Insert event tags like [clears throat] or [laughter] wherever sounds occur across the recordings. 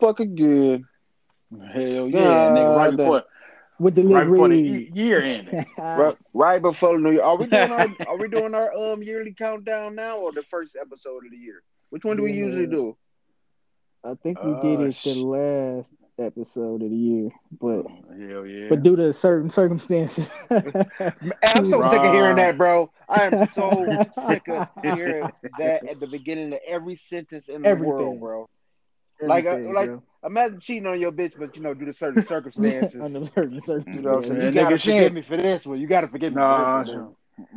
fuck good. Hell yeah, nigga! Right before, With the right before the year ending. [laughs] Right, right before New Year. Are we doing our [laughs] Are we doing our um yearly countdown now, or the first episode of the year? Which one do we Yeah. usually do? I think we did Uh, it the last episode of the year, but Hell yeah. but due to certain circumstances, [laughs] I'm so sick of hearing that, bro. I am so sick of hearing that at the beginning of every sentence in the world, bro. Like, uh, like- bro. Imagine cheating on your bitch, but you know, due to certain circumstances. [laughs] under certain You know what I'm? Yeah, You gotta nigga, she forgive ain't- me for this one. You gotta forgive me Nah, for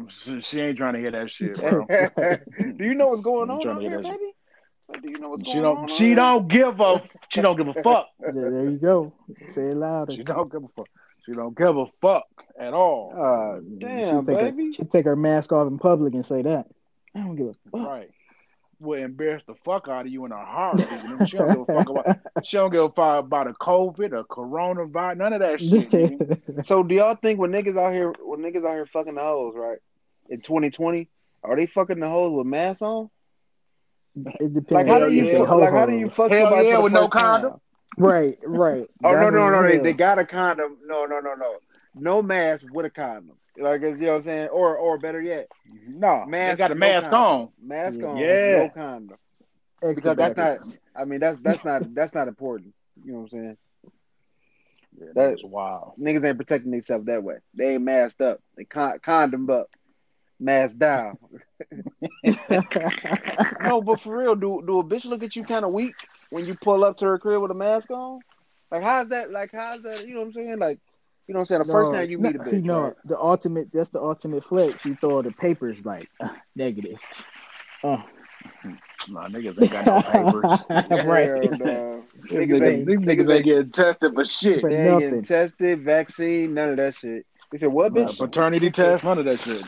this she, she ain't trying to hear that shit, bro. [laughs] do you know what's going I'm on out here, get that baby? Do you know what's She going don't. on? She here? don't give a. She don't give a [laughs] fuck. Yeah, there you go. Say it louder. She don't give a fuck. She don't give a fuck at all. Ah, damn, she'll take baby. Her, she'll take her mask off in public and say that. I don't give a fuck. Right. Will embarrass the fuck out of you in her heart. She don't give a fuck about. [laughs] She don't give a fuck about a COVID, a coronavirus, none of that [laughs] shit. So, do y'all think when niggas out here, when niggas out here fucking the hoes, right? In 2020, are they fucking the hoes with masks on? it depends. Like, how do you, yeah. fuck, like, how do you fuck Hell somebody yeah, with no first time? condom? Right, right. Oh no, That no, was no, they, they got a condom. No, no, no, no, no mask with a condom. Like, it's, you know what I'm saying? Or, or better yet, No, Mask, they got a no mask condom. on. mask Yeah. on, Yeah. no condom. Extra Because that's not. I mean, that's that's not that's not important. You know what I'm saying? Yeah, that's wild. Niggas ain't protecting themselves that way. They ain't masked up. They con- condom up, mask down. [laughs] No, but for real, do do a bitch look at you kind of weak when you pull up to her crib with a mask on? Like, how's that? Like, how's that? You know what I'm saying? Like, you know what I'm saying? The first time you no, meet a bitch, See, no, right? the ultimate. That's the ultimate flex. You throw the papers like uh, negative. Uh, Nah, niggas ain't got no [laughs] papers. [laughs] right. Hell no. These Niggas niggas, ain't, these niggas ain't getting tested for shit. For they ain't nothing. getting tested, vaccine, none of that shit. They said, what, Nah, bitch? paternity test, none of that shit.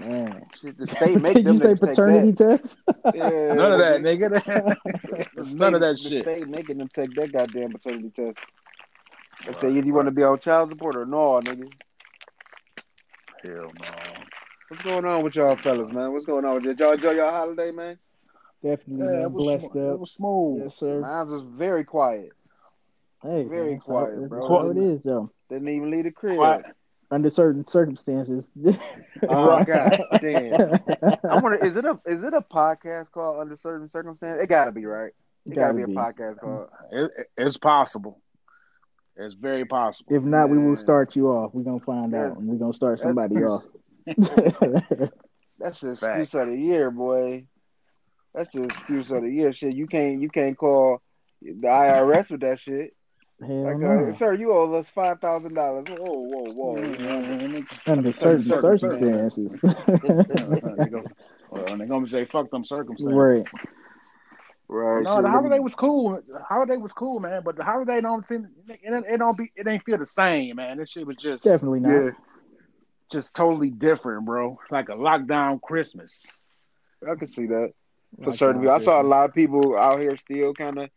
Man. Shit, the [laughs] state make Did them you say paternity test? Yeah, None of that, the nigga. state- None of that shit. the state making them take that goddamn paternity test. They say, Right, you want to be on child support or no, nigga? Hell no. What's going on with y'all fellas, man? What's going on with you? Did y'all enjoy your holiday, man? Definitely Yeah, man, it was, blessed sm- it up. was smooth. Yes, sir. Mine was very quiet. Hey, very man, quiet, that's bro. how it is, though. Didn't even leave the crib. Quiet. Under certain circumstances. [laughs] Oh Right. god damn. I wonder is it a is it a podcast called Under Certain Circumstances? It gotta be, right? It gotta, be a podcast called It, it- it's possible. It's very possible. If not, we will start you off. We're gonna find out, and we're gonna start that's- somebody [laughs] off. [laughs] That's the excuse Facts. of the year, boy. That's the excuse of the year. Shit, you can't you can't call the IRS with that shit. Hell Like, no. uh, sir, you owe us five thousand dollars. Whoa, whoa, whoa. Under certain certain circumstances. [laughs] they gonna, well, they gonna say fuck them circumstances. right. Right. No, the holiday was cool. The holiday was cool, man. But the holiday don't seem it, it don't be it ain't feel the same, man. This shit was just Definitely not. Yeah, just totally different, bro. Like a lockdown Christmas. I can see that. For Like certain people. I saw a lot of people out here still kind of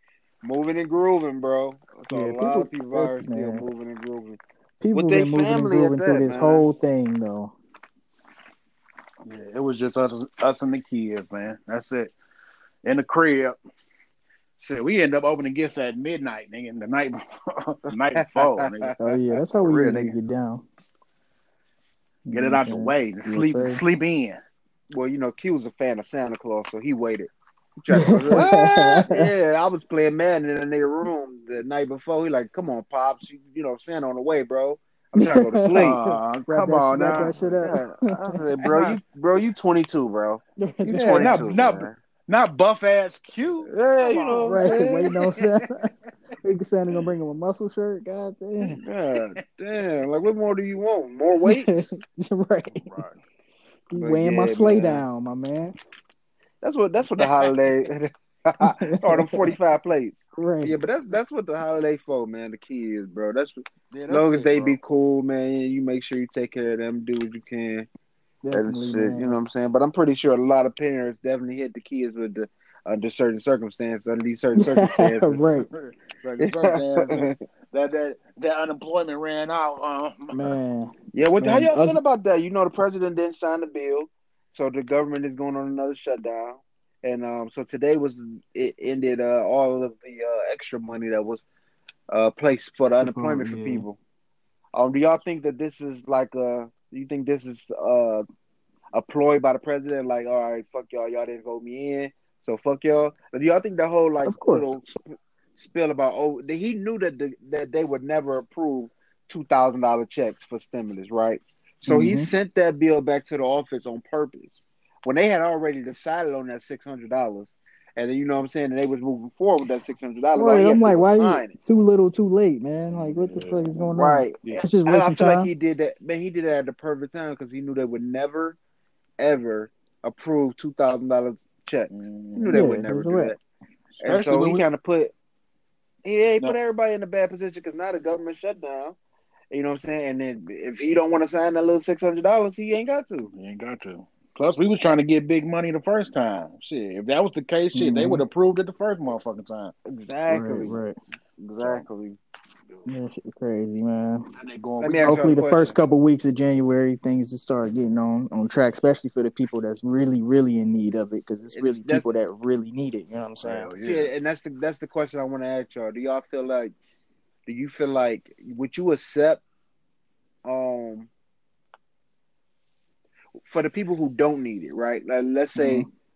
moving and grooving, bro. I saw Yeah, a lot of people- people out here still man. moving and grooving. People With they been moving and family at grooving that, through this man. whole thing, though. Yeah, it was just us, us and the kids, man. That's it. In the crib. Shit, we end up opening gifts at midnight, nigga. The night before, [laughs] the night before, nigga. Oh yeah, that's how we real, usually nigga. get down. Get it out the way. Yes, Sleep, sir. sleep in. Well, you know, Q was a fan of Santa Claus, so he waited. He tried to- what? Yeah, I was playing Madden in a nigga room the night before. He like, come on, pops, you, you know, Santa on the way, bro. I'm trying to go to [laughs] sleep. Aw, Wrap come that- on wrap now. that shit up. Yeah, I said, [laughs] bro, you, bro, you 22, bro. You Yeah, 22, not- not- man. Not buff ass cute. Yeah, you know, on. what I'm right, saying? waiting [laughs] on Santa. [laughs] Think Santa gonna bring him a muscle shirt? God damn. God damn, like what more do you want? More weight? [laughs] right. Right. You But weighing my yeah, sleigh man. down, my man. That's what that's what the holiday or them 45 plates. Right. Yeah, but that's that's what the holiday for, man. The kids, bro. That's what, Yeah, as that's long as they bro. be cool, man. You make sure you take care of them, do what you can. And shit, man. you know what I'm saying? But I'm pretty sure a lot of parents definitely hit the kids with the under certain circumstances, under these certain [laughs] circumstances. right, [laughs] [laughs] that that that unemployment ran out. Um, man. yeah, what how Man, y'all us- feel about that? You know, the president didn't sign the bill, so the government is going on another shutdown, and um, so today was it ended uh, all of the uh, extra money that was uh, placed for the unemployment for yeah. people. Um, do y'all think that this is like a? Do you think this is uh, a ploy by the president? Like, all right, fuck y'all, y'all didn't vote me in, so fuck y'all. But do y'all think the whole like little sp- spill about oh, he knew that the, that they would never approve two thousand dollar checks for stimulus, right? So he Mhm. sent that bill back to the office on purpose when they had already decided on that six hundred dollars, and then you know what I'm saying, and they was moving forward with that six hundred dollars. Right, I'm like, why you too little, too late, man? Like, what the Yeah. fuck is going on? Right. Yeah. That's just And I wasting feel time. like he did that. Man, he did that at the perfect time because he knew they would never, ever approve two thousand dollars checks. He knew they Yeah, would never do right. that. And so he we- kind of put, yeah, he No. put everybody in a bad position because now the government shut down. You know what I'm saying? And then if he don't want to sign that little six hundred dollars, he ain't got to. He ain't got to. Plus, we was trying to get big money the first time. Shit, if that was the case, shit, they Mhm. would have approved it the first motherfucking time. Exactly. Right, right. Exactly. Yeah, shit crazy, man. And going. Let we me ask go- y'all Hopefully, the question. first couple weeks of January, things to start getting on on track, especially for the people that's really, really in need of it, because it's It's- really that's- people that really need it. You know what I'm saying? Yeah. See, and that's the that's the question I want to ask y'all. Do y'all feel like, do you feel like would you accept, um, for the people who don't need it, right? Like, let's say, Mm-hmm.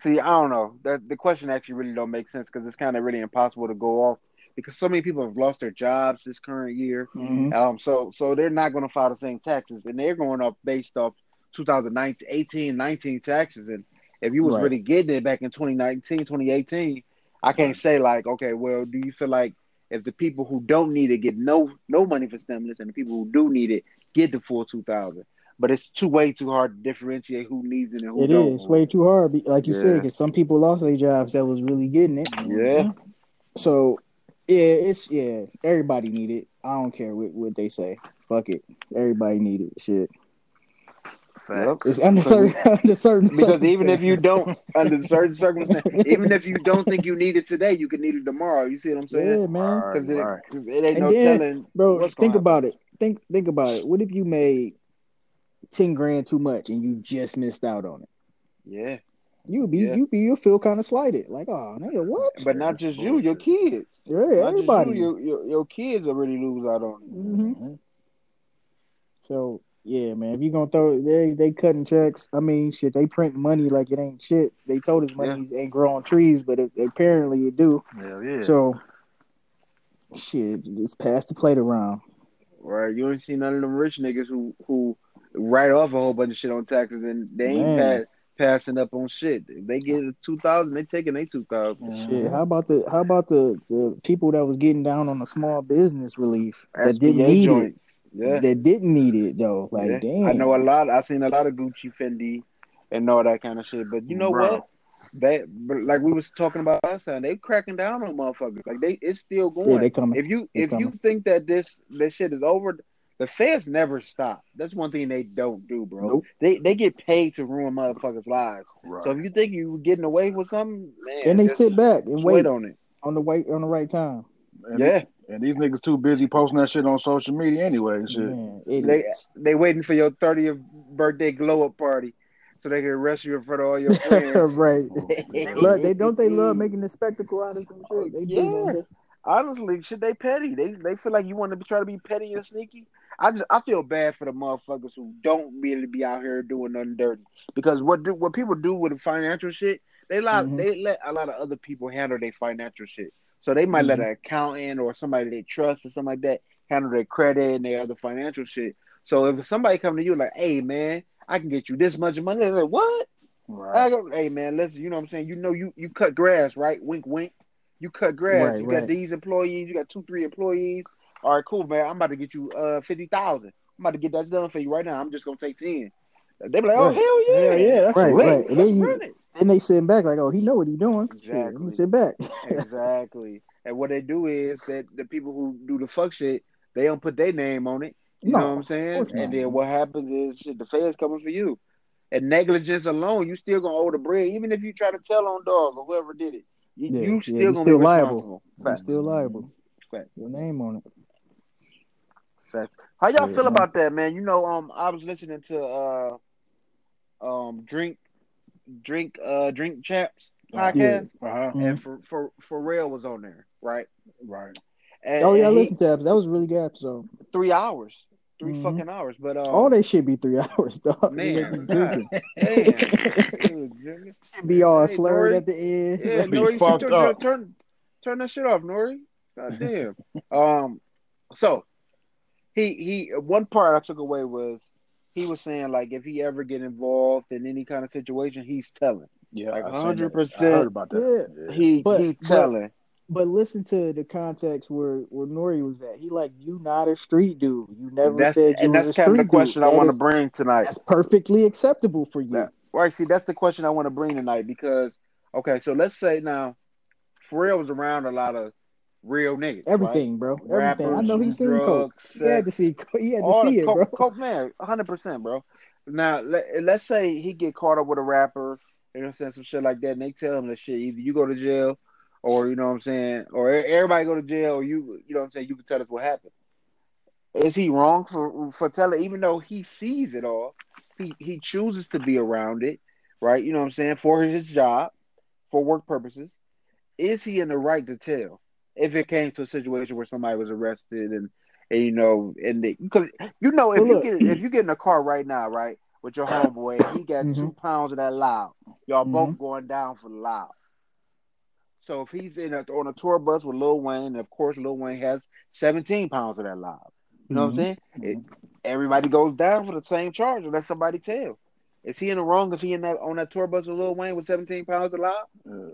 see, I don't know. That the question actually really don't make sense because it's kind of really impossible to go off because so many people have lost their jobs this current year. Mhm. Um, so so they're not going to file the same taxes, and they're going up based off 2019, 18, 19 taxes. And if you was Right. really getting it back in 2019, 2018, I can't say like, okay, well, do you feel like if the people who don't need it get no no money for stimulus, and the people who do need it get the full 2000? But it's too way too hard to differentiate who needs it and who It don't. It is way too hard, like you said, because some people lost their jobs that was really getting it. Yeah, So yeah, it's yeah, everybody need it. I don't care what, what they say. Fuck it, everybody need it. Shit, Yep. it's under certain [laughs] under certain because even if you don't, under certain [laughs] circumstances, even if you don't think you need it today, you can need it tomorrow. You see what I'm saying? yeah, man, Right, Because it, right. 'cause it ain't And no then, telling, bro, what's think gonna about it. Think think about it. What if you made ten grand too much and you just missed out on it? Yeah, You be Yeah. you be you feel kind of slighted, like oh nigga, what? but not just you, your kids. Yeah, Not everybody. you, your, your your kids already lose out on it. hmm Mhm. So yeah, man, if you gonna throw they they cutting checks, I mean shit, they print money like it ain't shit. They told us money ain't grow on trees, but it, apparently it do. Hell yeah. So shit, just pass the plate around. Right? You ain't seen none of them rich niggas who who write off a whole bunch of shit on taxes and they ain't Man. pa- passing up on shit. If they get two thousand, they taking they two thousand. Mhm. Shit, how about the how about the the people that was getting down on the small business relief that didn't need it, Yeah. that didn't need it though? Like yeah. damn, I know a lot. I seen a lot of Gucci, Fendi, and all that kind of shit. But you know Bro. what? They like we was talking about last time. They cracking down on motherfuckers. Like they, it's still going. Yeah, they coming. If you They if you think that this this shit is over, the feds never stop. That's one thing they don't do, bro. Nope. They they get paid to ruin motherfuckers' lives. Right. So if you think you are getting away with something, man, and they sit back and wait wait on it. on the wait on the right time. and, Yeah, And these niggas too busy posting that shit on social media anyway. Shit. Man, they they waiting for your thirtieth birthday glow up party, so they can arrest you in front of all your [laughs] friends. right. Oh, [laughs] they they don't they love making a spectacle out of some shit. They Yeah. don't? Honestly, shit, they petty. They they feel like you want to try to be petty and sneaky. I just I feel bad for the motherfuckers who don't really be out here doing nothing dirty. Because what do what people do with the financial shit, they let Mhm. they let a lot of other people handle their financial shit. So they might let Mhm. an accountant or somebody they trust or something like that handle their credit and their other financial shit. So if somebody come to you like, hey man, I can get you this much money, they're like, what? I Right. go, hey man, listen, you know what I'm saying? You know you you cut grass, right? Wink wink. You cut grass. Right, you right. got these employees, you got two, three employees. All right, cool, man. I'm about to get you uh fifty thousand. I'm about to get that done for you right now. I'm just gonna take ten. They be like, oh Right. hell yeah, Hell yeah, that's Right, Lit. right. And then you- Then they sitting back like, oh, he know what he doing. Shit, let Exactly. me sit back. [laughs] exactly. And what they do is that the people who do the fuck shit, they don't put their name on it. You No, know what I'm saying? And then what happens is shit, the feds coming for you. And negligence alone, you still gonna owe the bread, even if you try to tell on dog or whoever did it. You, Yeah, you yeah, still you gonna still be liable. You Fact. still liable. Fact. Your name on it. Fact. How y'all Yeah, feel man. about that, man? You know, um, I was listening to uh, um, drink, drink, uh, drink champs, podcast, Uh-huh. and for for Pharrell was on there, right? Right. And, Oh yeah, I and he- listened to that. That was a really good episode. three hours, 3 Mhm. fucking hours. But um, All that shit be three [laughs] hours, dog. man, They God be [laughs] damn, [laughs] drinking. Should be all Hey, slurred Nori. at the end. Yeah, Be Nori, you should turn, turn turn that shit off, Nori. God damn. um, so he he one part I took away was he was saying like if he ever get involved in any kind of situation, he's telling. Yeah. Like I seen that. 100%. I heard about that. Yeah. He But- he but- telling. But listen to the context where where Nori was at. He like you not a street dude. You never That's, said you and was that's a kind of the question dude. I want to bring tonight. That's perfectly acceptable for you. That- Right, see, that's the question I want to bring tonight because okay, so let's say now Pharrell was around a lot of real niggas. right? Everything, bro. Everything. Rappers, I know he's seen coke. drugs, He had to see. He had to see it, coke, bro. coke man, hundred percent, bro. Now let, let's say he get caught up with a rapper, you know, what I'm saying some shit like that, and they tell him that shit either you go to jail, or you know what I'm saying, or everybody go to jail, or you, you know what I'm saying, you can tell us what happened. Is he wrong for for telling? Even though he sees it all, he he chooses to be around it, right? You know what I'm saying for his job, for work purposes. Is he in the right to tell if it came to a situation where somebody was arrested and and you know and they, because you know if Well, you look. get if you get in a car right now, right, with your homeboy, and he got two Mhm. pounds of that loud, y'all both Mhm. going down for the loud. So if he's in a, on a tour bus with Lil Wayne, and of course Lil Wayne has 17 pounds of that loud. You know what I'm saying? It, everybody goes down for the same charge unless somebody tells. Is he in the wrong if he in that on that tour bus with Lil Wayne with 17 pounds of loud?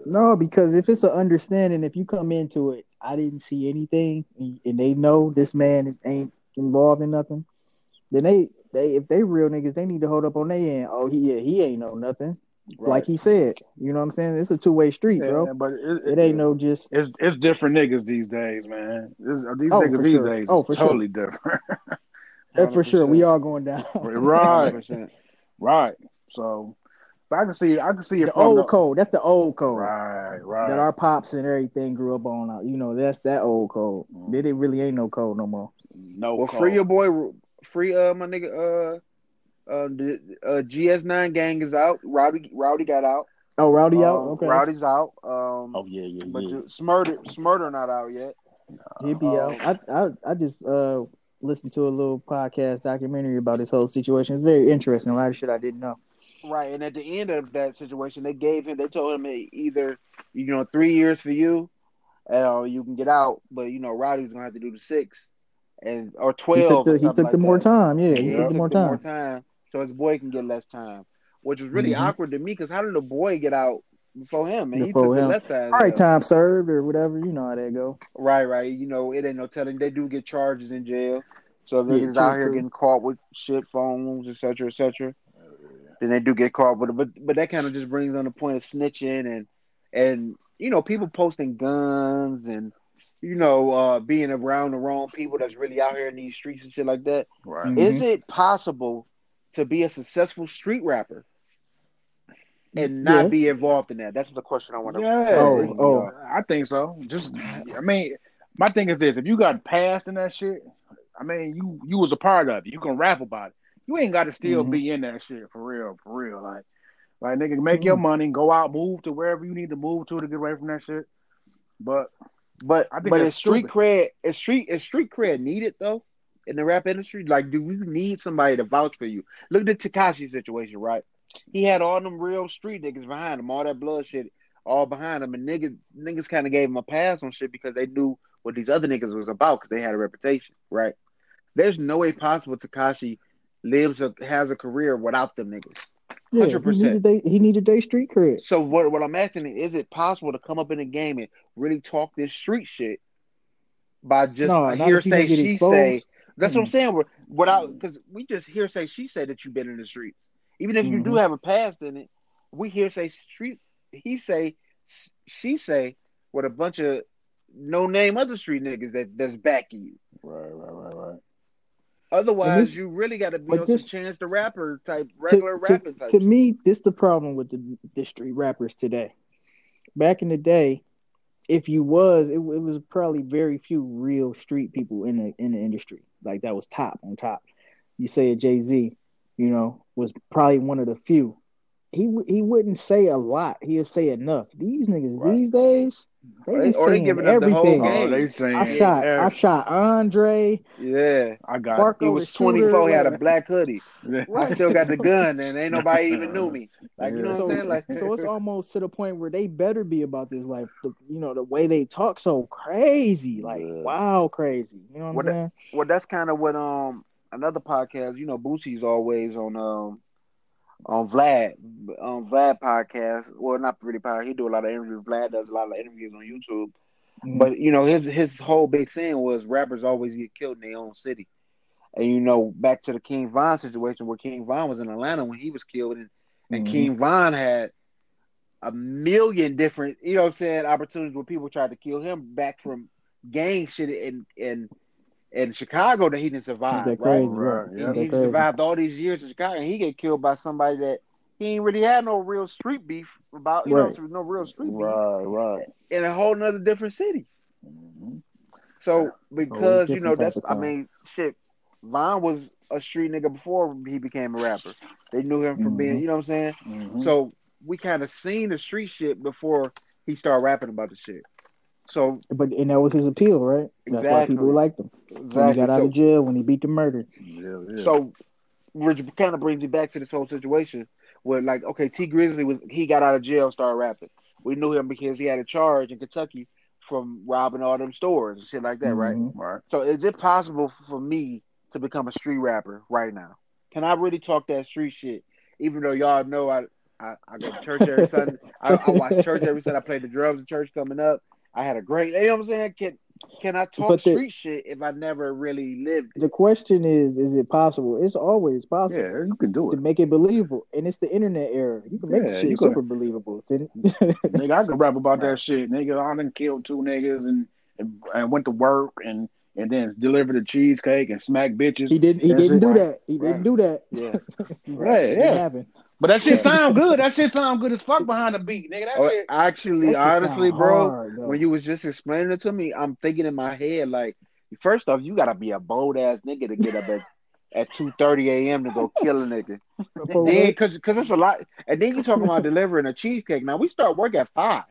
No, because if it's an understanding, if you come into it, I didn't see anything, and they know this man ain't involved in nothing, then they they if they real niggas, they need to hold up on their end. Oh, he yeah, he ain't know nothing. Like he said, you know what I'm saying? It's a two way street, Yeah, bro. but it, It ain't no just It's it's different niggas these days, man. This, these Oh, niggas these sure. days Oh, for sure. totally different. uh, for sure. We all going down. right, right. [laughs] So, but I can see, I can see it the old the, code. That's the old code Right, right. that our pops and everything grew up on. Uh, You know, that's that old code. Mm. Then it really ain't no code no more. no Well, call. free your boy, free uh my nigga uh uh the uh GS9 gang is out. Rowdy Rowdy got out. Oh, Rowdy out. Um, Okay, Rowdy's out. Um, Oh yeah, yeah, but yeah. Shmurda Shmurda not out yet. he'll be uh, out. I, I I just uh listened to a little podcast documentary about this whole situation. It's very interesting. A lot of shit I didn't know. Right, and at the end of that situation, they gave him. They told him either you know three years for you, or you can get out. But you know Rowdy's gonna have to do the six, and or He twelve. took the, he took like the more time. Yeah, Yeah, he he took the more time. time, so his boy can get less time, which was really Mhm. awkward to me because how did the boy get out before him? And he Before took the less time. All right, time served or whatever. You know how that go. Right, right. You know, it ain't no telling. They do get charges in jail. So if Yeah, niggas out here true. getting caught with shit, phones, et cetera, et cetera, then they do get caught with it. But but that kind of just brings on the point of snitching and and you know people posting guns and you know uh being around the wrong people that's really out here in these streets and shit like that. Right. Mhm. Is it possible to be a successful street rapper and not Yeah. be involved in that? That's the question I want to. Yeah. Oh, oh. I think so. Just, I mean, my thing is this: if you got passed in that shit, I mean, you you was a part of it. You can rap about it. You ain't got to still Mhm. be in that shit for real, for real. Like, like nigga, make your Mhm. money, go out, move to wherever you need to move to to get away from that shit. But But I think but is street cred is street is street cred needed though in the rap industry? Like, do you need somebody to vouch for you? Look at the Tekashi situation, right? He had all them real street niggas behind him, all that blood shit, all behind him, and niggas niggas kind of gave him a pass on shit because they knew what these other niggas was about because they had a reputation, right? There's no way possible Tekashi lives a has a career without them niggas. Yeah, he 100%. needed they he needed their street cred. So what what I'm asking is, is it possible to come up in the game and really talk this street shit by just no, a not if you hearsay she exposed. say? That's what I'm Mm. saying. We're- Without because we just hearsay she say that you've been in the streets. Even if you do Mhm. have a past in it, we hearsay street. He say she say with a bunch of no name other street niggas that that's backing you. right, right, right, right. Otherwise, this- you really got to be on this- some chance the rapper type, regular to, rapping type. to me, this the problem with the, the street rappers today. Back in the day, if you was, it, it was probably very few real street people in the in the industry. Like that was top on top. You say a Jay Z, you know, was probably one of the few. He he wouldn't say a lot. He'll say enough. These niggas Right. these days, they Or they- just or they saying giving up the whole everything. Oh, they saying I shot I shot Andre. Yeah. I got Marco He was 24. He had a [laughs] black hoodie. it. I still got the gun, and ain't nobody even knew me. Like you know so, what I'm saying? Like so it's [laughs] almost to the point where they better be about this life. The, you know, the way they talk so crazy, like Yeah. wow, crazy. You know what What I'm saying? well, that's kind of what um another podcast. You know, Boosie's always on um on Vlad on Vlad podcast. Well, not really podcast. He do a lot of interviews. Vlad does a lot of interviews on YouTube. Mhm. But you know, his his whole big saying was rappers always get killed in their own city. And you know, back to the King Von situation where King Von was in Atlanta when he was killed, and, and Mhm. King Von had a million different, you know, what I'm saying opportunities where people tried to kill him back from gang shit and in in Chicago that he didn't survive, That right? crazy, Right, right? yeah. That He crazy. survived all these years in Chicago, and he get killed by somebody that he ain't really had no real street beef about, you Right. know, no real street beef Right, right. in a whole nother different city. Mhm. So because you know that's I mean shit, Von was a street nigga before he became a rapper. They knew him from being, Mhm. you know what I'm saying? Mhm. So we kind of seen the street shit before he started rapping about the shit. So But and that was his appeal, right? That's why people liked him. When he got out So, of jail, when he beat the murder. yeah, yeah. so which kind of brings me back to this whole situation where like okay, Tee Grizzley was he got out of jail, and started rapping. We knew him because he had a charge in Kentucky from robbing all them stores and shit like that, right? Mhm. right. So is it possible for me to become a street rapper right now? Can I really talk that street shit? Even though y'all know I I, I go to church every Sunday. I, I watch church every Sunday. I play the drums in church coming up. I had a great you know what I'm saying? Can can I talk the- street shit if I never really lived it? The question is, is it possible? It's always possible. Yeah, you can do it To make it believable, and it's the internet era. You can make Yeah, shit super believable. [laughs] Nigga, I could rap about that shit. Nigga, I done killed two niggas and, and and went to work and and then delivered the cheesecake and smacked bitches. he didn't. He didn't do Right. that. He Right. didn't do that. Yeah. [laughs] Didn't yeah. Happen. But that shit [laughs] sound good. That shit sound good as fuck behind the beat, nigga. That Or shit. actually, That shit honestly, bro, hard, when you was just explaining it to me, I'm thinking in my head like, first off, you gotta be a bold ass nigga to get up at [laughs] at two thirty a.m. to go kill a nigga. Then, cause, cause it's a lot, and then you talking about delivering a cheesecake. Now we start work at five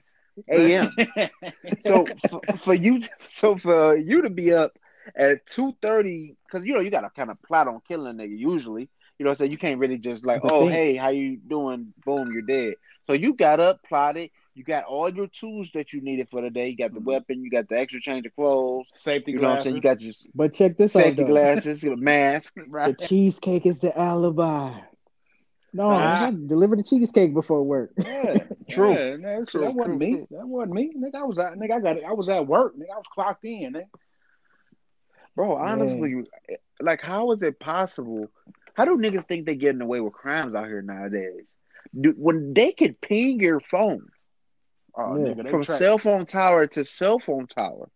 a.m. [laughs] So for, for you, so for you to be up at two thirty, cause you know you gotta kind of plot on killing a nigga usually. You know what I'm saying? You can't really just like, oh hey, how you doing? Boom, you're dead. So you got up, plotted. You got all your tools that you needed for the day. You got the Mhm. weapon. You got the extra change of clothes. Safety You know what I'm saying? You got your But check this safety out, Safety glasses, your mask. [laughs] The cheesecake is the alibi. No, Ah. I delivered the cheesecake before work. Yeah, [laughs] True. Yeah, that, True, that wasn't true, me. true. That wasn't me. Nigga, I was at nigga. I got. It. I was at work. Nigga, I was clocked in. Nigga. Bro, honestly, like, how is it possible? How do niggas think they getting away with crimes out here nowadays? Do, when they could ping your phone Oh, Yeah. nigga, from track- cell phone tower to cell phone tower,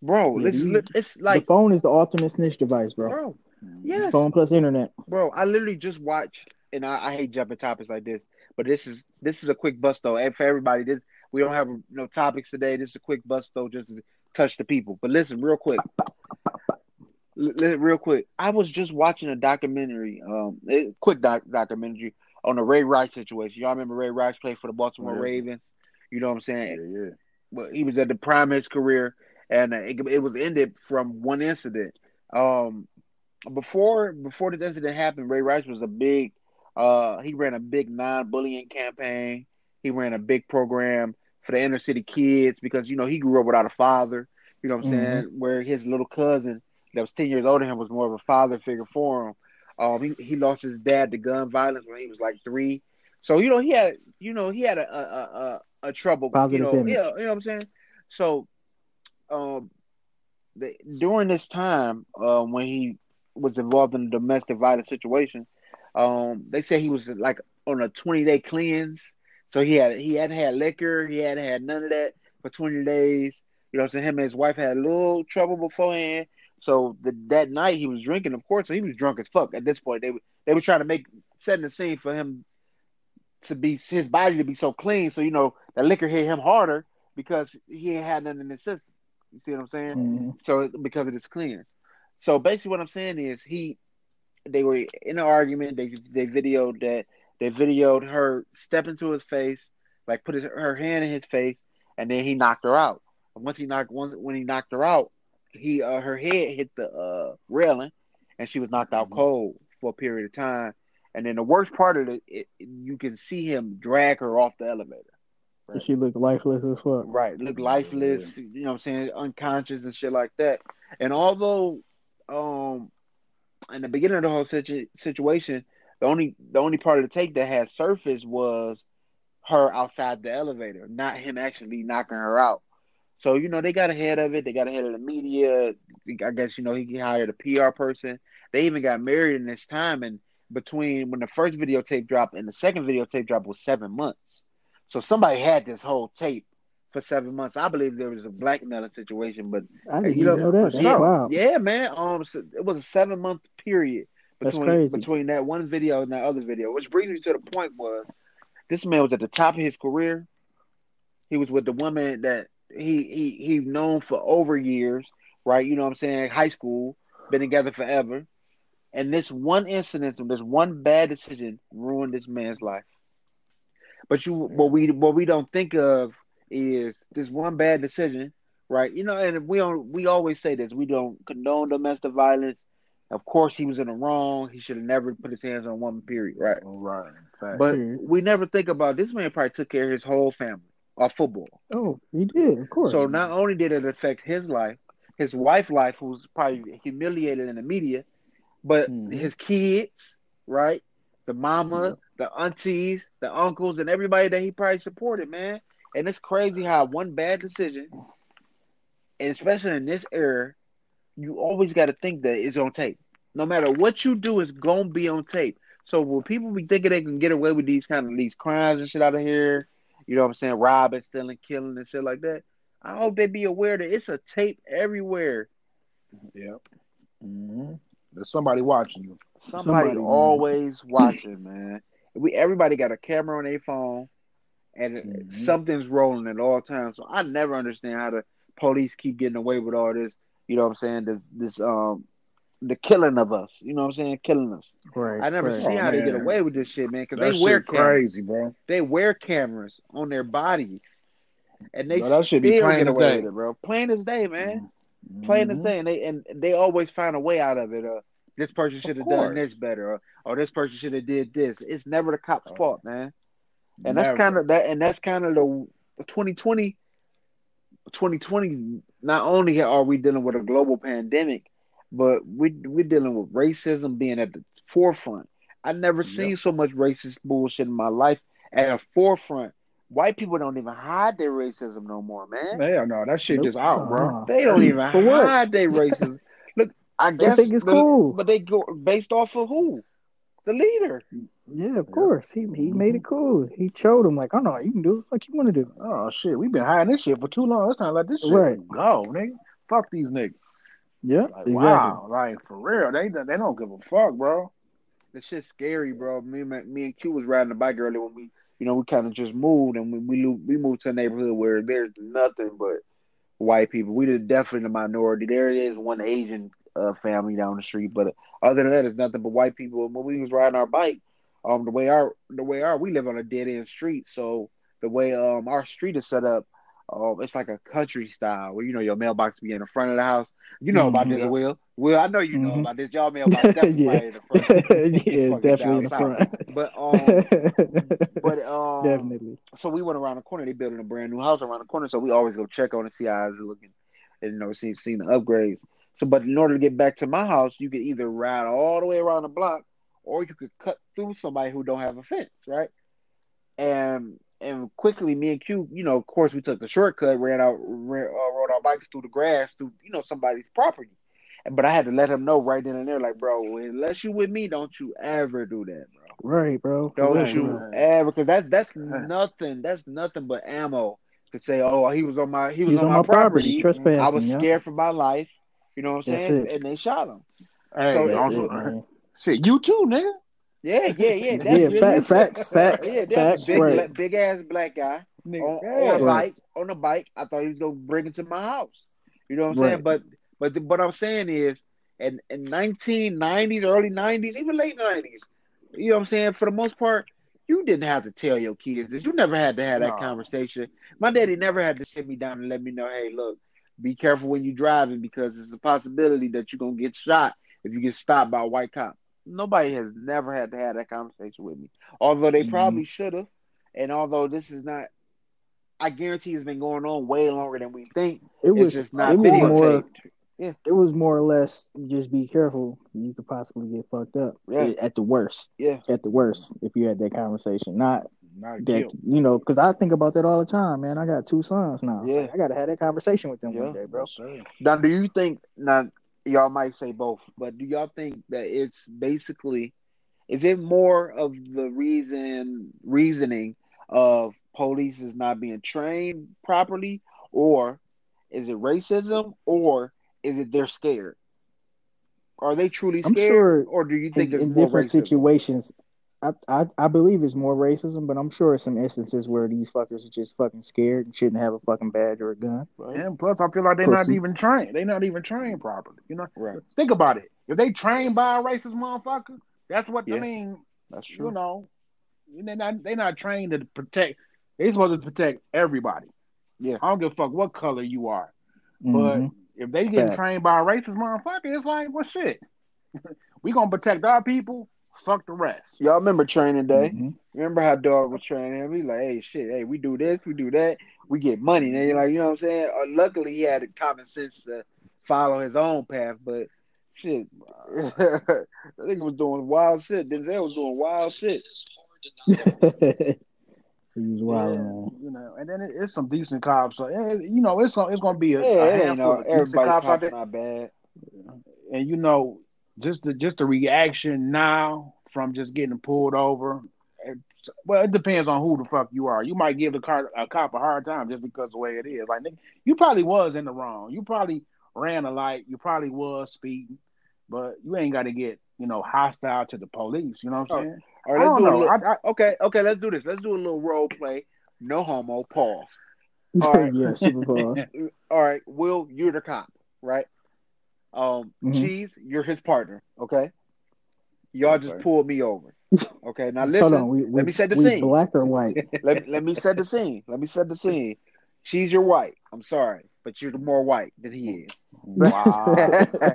bro, Yeah, this is these- li- it's the like, phone is the ultimate snitch device, bro. bro, Mhm. yes, Phone plus internet. bro. I literally just watched, and I, I hate jumping topics like this, but this is this is a quick bust though, and for everybody, this we don't have no topics today. This is a quick bust though, just to touch the people. But listen, real quick. Real quick, I was just watching a documentary, um, a quick doc- documentary on the Ray Rice situation. Y'all remember Ray Rice played for the Baltimore Yeah. Ravens? You know what I'm saying? Yeah, yeah. But he was at the prime of his career, and it, it was ended from one incident. Um, before before this incident happened, Ray Rice was a big. Uh, he ran a big non-bullying campaign. He ran a big program for the inner city kids because you know he grew up without a father. You know what I'm Mhm. saying? Where his little cousin that was ten years older than him was more of a father figure for him. Um, he he lost his dad to gun violence when he was like three. So you know he had you know he had a a a, a, a trouble. Positive you know, image. yeah, you know what I'm saying. So, um, the, during this time, uh, when he was involved in a domestic violence situation, um, they said he was like on a 20 day cleanse. So he had he hadn't had liquor, he hadn't had none of that for 20 days. You know, what I'm saying him and his wife had a little trouble beforehand. So the, that night he was drinking, of course. So he was drunk as fuck. At this point, they were they were trying to make setting the scene for him to be his body to be so clean. So you know the liquor hit him harder because he ain't had nothing in his system. You see what I'm saying? Mhm. So because of this cleanse. So basically, what I'm saying is he, they were in an argument. They they videoed that They videoed her step into his face, like put his, her hand in his face, and then he knocked her out. And once he knocked, once when he knocked her out, he uh, her head hit the uh, railing, and she was knocked out Mhm. cold for a period of time. And then the worst part of it, it you can see him drag her off the elevator. And she looked lifeless as fuck. Right, look lifeless, you know what I'm saying, unconscious and shit like that. And although um in the beginning of the whole situ- situation, the only the only part of the tape that had surfaced was her outside the elevator, not him actually knocking her out. So, you know, they got ahead of it, they got ahead of the media. I guess, you know, he hired a PR person. They even got married in this time and between when the first videotape dropped and the second videotape dropped was seven months. So somebody had this whole tape for seven months. I believe there was a blackmailing situation, but I didn't you know, know that. Yeah, wild. yeah, man. Um, so it was a seven month period That's between crazy. between that one video and that other video, which brings me to the point was this man was at the top of his career. He was with the woman that he he he known for over years, right? You know what I'm saying? High school, been together forever. And this one incident, this one bad decision ruined this man's life. But you what we what we don't think of is this one bad decision, right? You know, and we don't we always say this, we don't condone domestic violence. Of course he was in the wrong. He should have never put his hands on a woman, period, right? Right. Fact. But Period. we never think about this man probably took care of his whole family off football. Oh, he did, of course. So not only did it affect his life, his wife's life, who's probably humiliated in the media, but Mhm. his kids, right? The mama, the aunties, the uncles, and everybody that he probably supported, man. And it's crazy how one bad decision, and especially in this era, you always got to think that it's on tape. No matter what you do, it's gonna be on tape. So when people be thinking they can get away with these kind of these crimes and shit out of here, you know what I'm saying, robbing, stealing, killing, and shit like that. I hope they be aware that it's a tape everywhere. Yep. hmm There's somebody watching you. Somebody, Somebody, man. always [clears throat] watching, man. We everybody got a camera on their phone, and Mhm. something's rolling at all times. So I never understand how the police keep getting away with all this. You know what I'm saying? This, this um, the killing of us. You know what I'm saying? Killing us. right. I never right. see Oh, how they get away with this shit, man. Because they wear cameras. crazy, bro. They wear cameras on their bodies, and they No, that should be plain get away day. with it, bro. Plain as day, man. Plain as day, and they and they always find a way out of it. Uh, this person should have done this better, or, or this person should have did this. It's never the cop's Oh. fault, man. And that's kind of that, and that's kind of the 2020. 2020. Not only are we dealing with a global pandemic, but we we're dealing with racism being at the forefront. I never seen so much racist bullshit in my life at a forefront. White people don't even hide their racism no more, man. Hell no, that shit Nope. just out, bro. Uh-uh. They don't even [laughs] For what? hide their [laughs] racism. Look, I They guess think it's the- cool. but they go based off of who? The leader. Yeah, of course. He he made it mm-hmm. cool. He showed him like, oh no, you can do what you want to do. Oh shit, we've been hiding this shit for too long. It's time to let this shit Right. go, nigga. Fuck these niggas. Yeah, Like, exactly. wow, like for real, they they don't give a fuck, bro. The shit's scary, bro. Me, and me and Q was riding the bike earlier when we, you know, we kind of just moved and we we, we moved to a neighborhood where there's nothing but white people. We are definitely the minority. There is one Asian uh, family down the street, but other than that, it's nothing but white people. And when we was riding our bike, um, the way our the way our we live on a dead end street, so the way um our street is set up, um, it's like a country style where you know your mailbox be in the front of the house. You know about Mhm. this, Will. Will, I know you know Mhm. about this. Y'all mailbox [laughs] definitely yeah, in the front. [laughs] yeah, [laughs] it's definitely in the front. But um, but um, definitely. so we went around the corner. They building a brand new house around the corner, so we always go check on it, see how it's looking, and you know, see see the upgrades. So, but in order to get back to my house, you could either ride all the way around the block, or you could cut through somebody who don't have a fence, right? And and quickly, me and Q, you know, of course, we took the shortcut, ran out, ran, uh, rode our bikes through the grass, through you know somebody's property. But I had to let him know right then and there, like, bro, unless you with me, don't you ever do that, bro. Right, bro. Don't Right, you bro. ever? Because that's that's nothing. That's nothing but ammo to say. Oh, he was on my he was, He's on, my, property. trespassing. I was yeah. scared for my life. You know what I'm That's saying? it. And they shot him. Hey, So also, it, shit, you too, nigga. Yeah, yeah, yeah. Yeah, definitely. fa- facts, facts, Yeah, definitely. facts, Big, right. black, big ass black guy Nigga, on, yeah. on a Right. bike. On a bike. I thought he was gonna bring it to my house. You know what I'm saying? But but the, what I'm saying is, in in 1990s, early 90s, even late 90s, you know what I'm saying? For the most part, you didn't have to tell your kids this. You never had to have that No. conversation. My daddy never had to sit me down and let me know, hey, look, be careful when you're driving because it's a possibility that you're gonna get shot if you get stopped by a white cop. Nobody has never had to have that conversation with me. Although they Mhm. probably should have. And although this is not I guarantee it's been going on way longer than we think. It It's was just not it was more videotaped. it was more or less just be careful. You could possibly get fucked up. Yeah. At the worst. Yeah. At the worst, if you had that conversation. Not Not that killed. you know, because I think about that all the time, man. I got two sons now. Yeah. I gotta have that conversation with them Yeah. one day, bro. Sir. Now, do you think now y'all might say both, but do y'all think that it's basically is it more of the reason reasoning of police is not being trained properly, or is it racism, or is it they're scared? Are they truly scared, sure or do you think in, it's in different racism? situations. I, I I believe it's more racism, but I'm sure it's some instances where these fuckers are just fucking scared and shouldn't have a fucking badge or a gun. Right? And plus, I feel like they're not even trained. They're not even trained properly. You know, Right. think about it. If they trained by a racist motherfucker, that's what Yeah. I mean. That's true. You know, they're not they're not trained to protect. They're supposed to protect everybody. Yeah. I don't give a fuck what color you are. But Mhm. if they get Fact. trained by a racist motherfucker, it's like, well, shit. [laughs] we gonna protect our people. Fuck the rest. Y'all remember training day? Mhm. Remember how dog was training him? He's like, hey, shit, hey, we do this, we do that, we get money. And you're like, you know what I'm saying? Uh, luckily, he had the common sense to follow his own path, but shit, that [laughs] nigga was doing wild shit. Denzel was doing wild shit. [laughs] He's wild, Yeah, man. you know, and then it, it's some decent cops. So eh, you know, it's gonna it's gonna be a, Yeah, a it ain't handful no of decent everybody cops out cops there. not bad. and you know, just the just the reaction now from just getting pulled over. it- Well, it depends on who the fuck you are. You might give the car a cop a hard time just because the way it is. Like you probably was in the wrong. You probably ran a light. You probably was speeding, but you ain't got to get you know hostile to the police. You know what I'm Oh, saying? All I right, let's don't do a know. little. I, I, Okay, okay, let's do this. Let's do a little role play. No homo. Pause. [laughs] All right. yeah, super pause. [laughs] All right, Will, you're the cop, right? Um, Mhm. Cheese, you're his partner. Okay. Y'all just pulled me over. Okay, now [laughs] listen. on, we, we, let me set the scene. black or white? [laughs] let, let me set the scene. Let me set the scene. Cheese, you're white. I'm sorry, but you're more white than he is. [laughs] wow,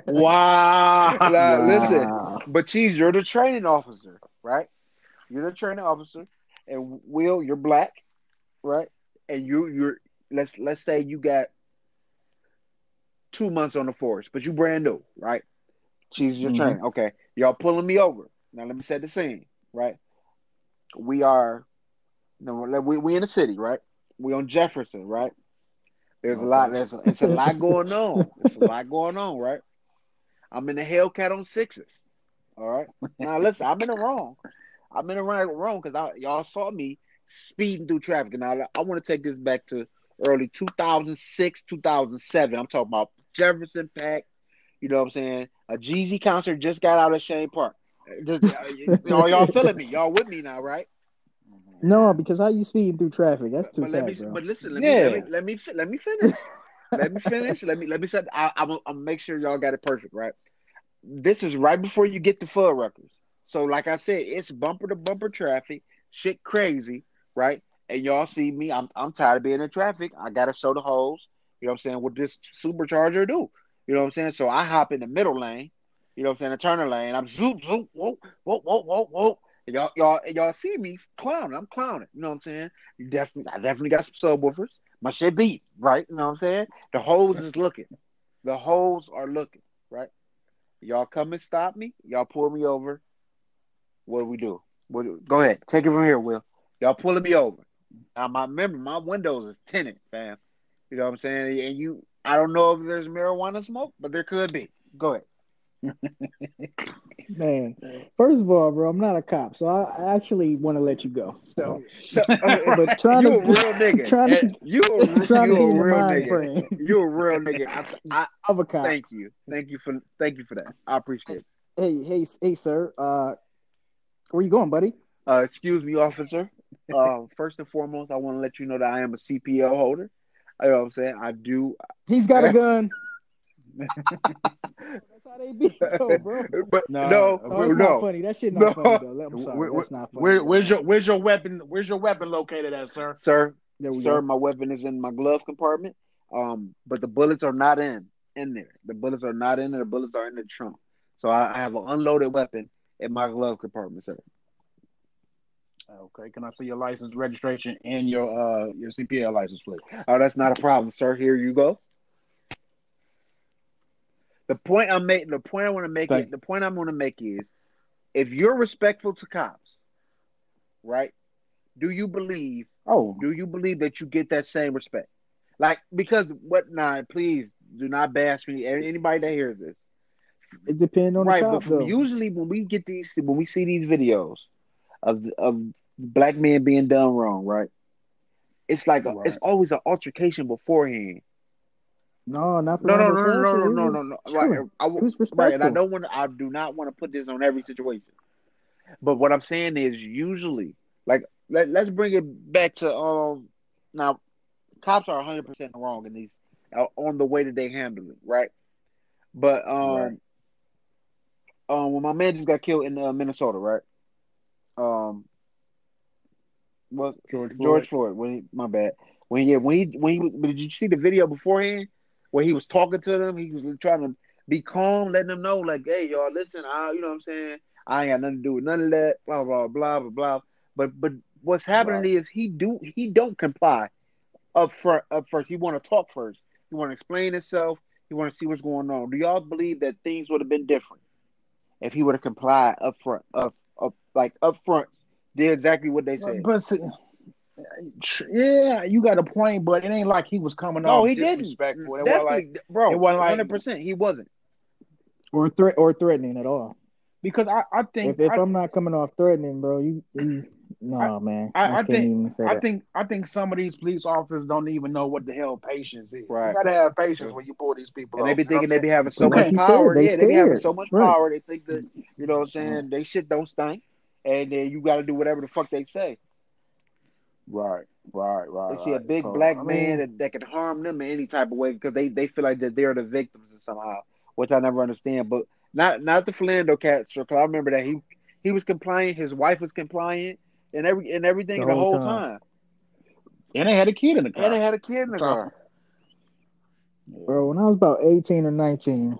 wow. Now, listen, but Cheese, you're the training officer, right? You're the training officer, and Will, you're black, right? And you, you're let's let's say you got two months on the force, but you brand new, right? Cheese, you're Mhm. training. Okay, y'all pulling me over. Now let me set the scene, right? We are, we we in the city, right? We on Jefferson, right? There's a lot. There's a, it's a lot going [laughs] on. It's a lot going on, right? I'm in the Hellcat on sixes. All right. Now listen, I'm in the wrong. I'm in the right wrong because y'all saw me speeding through traffic. Now I want to take this back to early 2006, 2007. I'm talking about Jefferson Pack. You know what I'm saying? A Jeezy concert just got out of Chene Park. Just, uh, [laughs] y'all, y'all feeling me? Y'all with me now, right? No, because how you speeding through traffic? That's too but let fast, me, bro. but listen, let Yeah. me, let me, let me, let me finish. let me finish. Let me, let me say. I, I'm, gonna- I'm make sure y'all got it perfect, right? This is right before you get to Fuddruckers. So, like I said, it's bumper to bumper traffic, shit crazy, right? And y'all see me. I'm, I'm tired of being in traffic. I gotta show the hoes. You know what I'm saying? What this supercharger do? You know what I'm saying? So I hop in the middle lane. You know what I'm saying? The turner lane. I'm zoop zoop whoa whoa whoa whoa whoa. Y'all y'all y'all see me clowning. I'm clowning. You know what I'm saying? Definitely I definitely got some subwoofers. My shit beat, right? You know what I'm saying? The hoes is looking. The hoes are looking, right? Y'all come and stop me. Y'all pull me over. What do we do? What go ahead. Take it from here, Will. Y'all pulling me over. Now my remember my windows is tinted, fam. You know what I'm saying? And you I don't know if there's marijuana smoke, but there could be. Go ahead. [laughs] Man, first of all, bro, I'm not a cop, so I, actually want to let you go. So, [laughs] but trying you to a real [laughs] nigga. trying to, you a, trying you to a get in the real nigga. frame You a real nigga. I, I of a cop. thank you. Thank you for thank you for that. I appreciate it. Hey, hey, hey, sir. Uh, where you going, buddy? Uh, excuse me, officer. Uh, first and foremost, I want to let you know that I am a CPO holder. You know what I'm saying? I do. He's got a gun. [laughs] That's how how they beat though, bro. [laughs] But No, no, Oh, it's no. not funny. That shit not No. funny though. I'm sorry. Where- That's not funny. Where, where's your where's your weapon? Where's your weapon located at, sir? Sir, there we sir, go. my weapon is in my glove compartment. Um, but the bullets are not in in there. The bullets are not in there. The bullets are in the trunk. So I, I have an unloaded weapon in my glove compartment, sir. Okay, can I see your license, registration, and your uh your CPL license, please? Oh, that's not a problem, sir. Here you go. The point I'm making, the point I want to make, it, the point I'm going to make is, if you're respectful to cops, right? Do you believe? Oh, Do you believe that you get that same respect? Like because what? Nah, please do not bash me. Anybody that hears this, It depends on right? the But cop from- usually when we get these, when we see these videos of of black men being done wrong, right? It's like a, Right. it's always an altercation beforehand. No, not for No, no, no, Randall no, no, no, no, no. Right, I, right, and I don't want. I do not want to put this on every situation. But what I'm saying is, usually, like, let, let's bring it back to um. Now, cops are 100 percent wrong in these uh, on the way that they handle it, right? But um, Right. um, when my man just got killed in uh, Minnesota, right? Um, well, George Floyd. George Floyd. When he, my bad. When yeah, when he when he but did you see the video beforehand where he was talking to them? He was trying to be calm, letting them know like, hey y'all, listen, I you know what I'm saying. I ain't got nothing to do with none of that. Blah blah blah blah blah. But but what's happening Right. is he do he don't comply up front up first. He want to talk first. He want to explain himself. He want to see what's going on. Do y'all believe that things would have been different if he would have complied up front, up up like up front, did exactly what they said? But see, yeah, you got a point, but it ain't like he was coming No, off he didn't. disrespectful. It wasn't like Definitely, bro. it wasn't like- hundred percent. He wasn't. or threat or threatening at all. because I, I think If if I, I'm not coming off threatening, bro, you, you no man. I- I, I think- even say I that. think I think some of these police officers don't even know what the hell patience is. Right. You gotta have patience when you pull these people. And they off, be you know thinking what they be having so But like much said, power. they yeah, they be having so much Right. power. They think that you know what I'm saying. They shit don't stink, and then you got to do whatever the fuck they say. Right, right, right. They see a big So, black I man that, that can harm them in any type of way because they, they feel like that they're the victims somehow, which I never understand. But not not the Philando cat because I remember that he he was compliant, his wife was compliant, and every and everything The the, whole whole time. time. and they had a kid in the car. and they had a kid in the So- car. Bro, when I was about 18 or 19,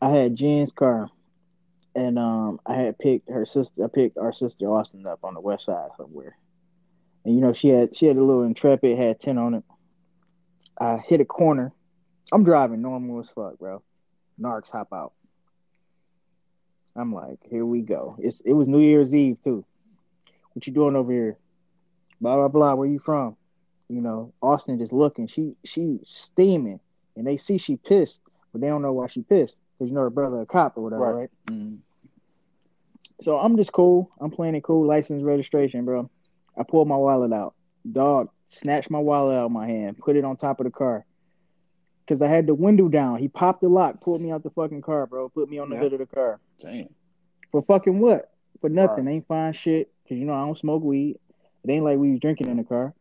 I had Jen's car. And um I had picked her sister I picked our sister Austin up on the west side somewhere. And you know, she had she had a little intrepid, had 10 on it. I hit a corner. I'm driving normal as fuck, bro. Narcs hop out. I'm like, here we go. It's it was New Year's Eve too. What you doing over here? Blah blah blah. Where you from? You know, Austin just looking. She she steaming, and they see she pissed, but they don't know why she pissed because you know her brother a cop or whatever, Right. right? Mhm. So I'm just cool. I'm playing it cool. License registration, bro. I pulled my wallet out. Dog snatched my wallet out of my hand, put it on top of the car. Cause I had the window down. He popped the lock, pulled me out the fucking car, bro. Put me on the Yeah. hood of the car. Damn. For fucking what? For nothing. Ain't fine shit. Cause you know I don't smoke weed. It ain't like we was drinking in the car.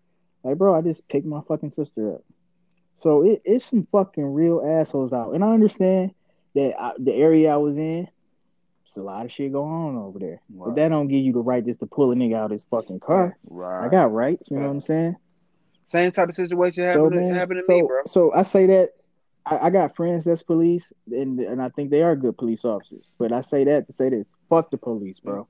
Like, bro, I just picked my fucking sister up. So it, it's some fucking real assholes out. And I understand that I, the area I was in, it's a lot of shit going on over there. But that don't give you the right just to pull a nigga out of his fucking car. Right. I got rights, you know what I'm saying? Same type of situation So happened, to, man, happened to so me, bro. so I say that I, I got friends that's police, and and I think they are good police officers. But I say that to say this: fuck the police, bro.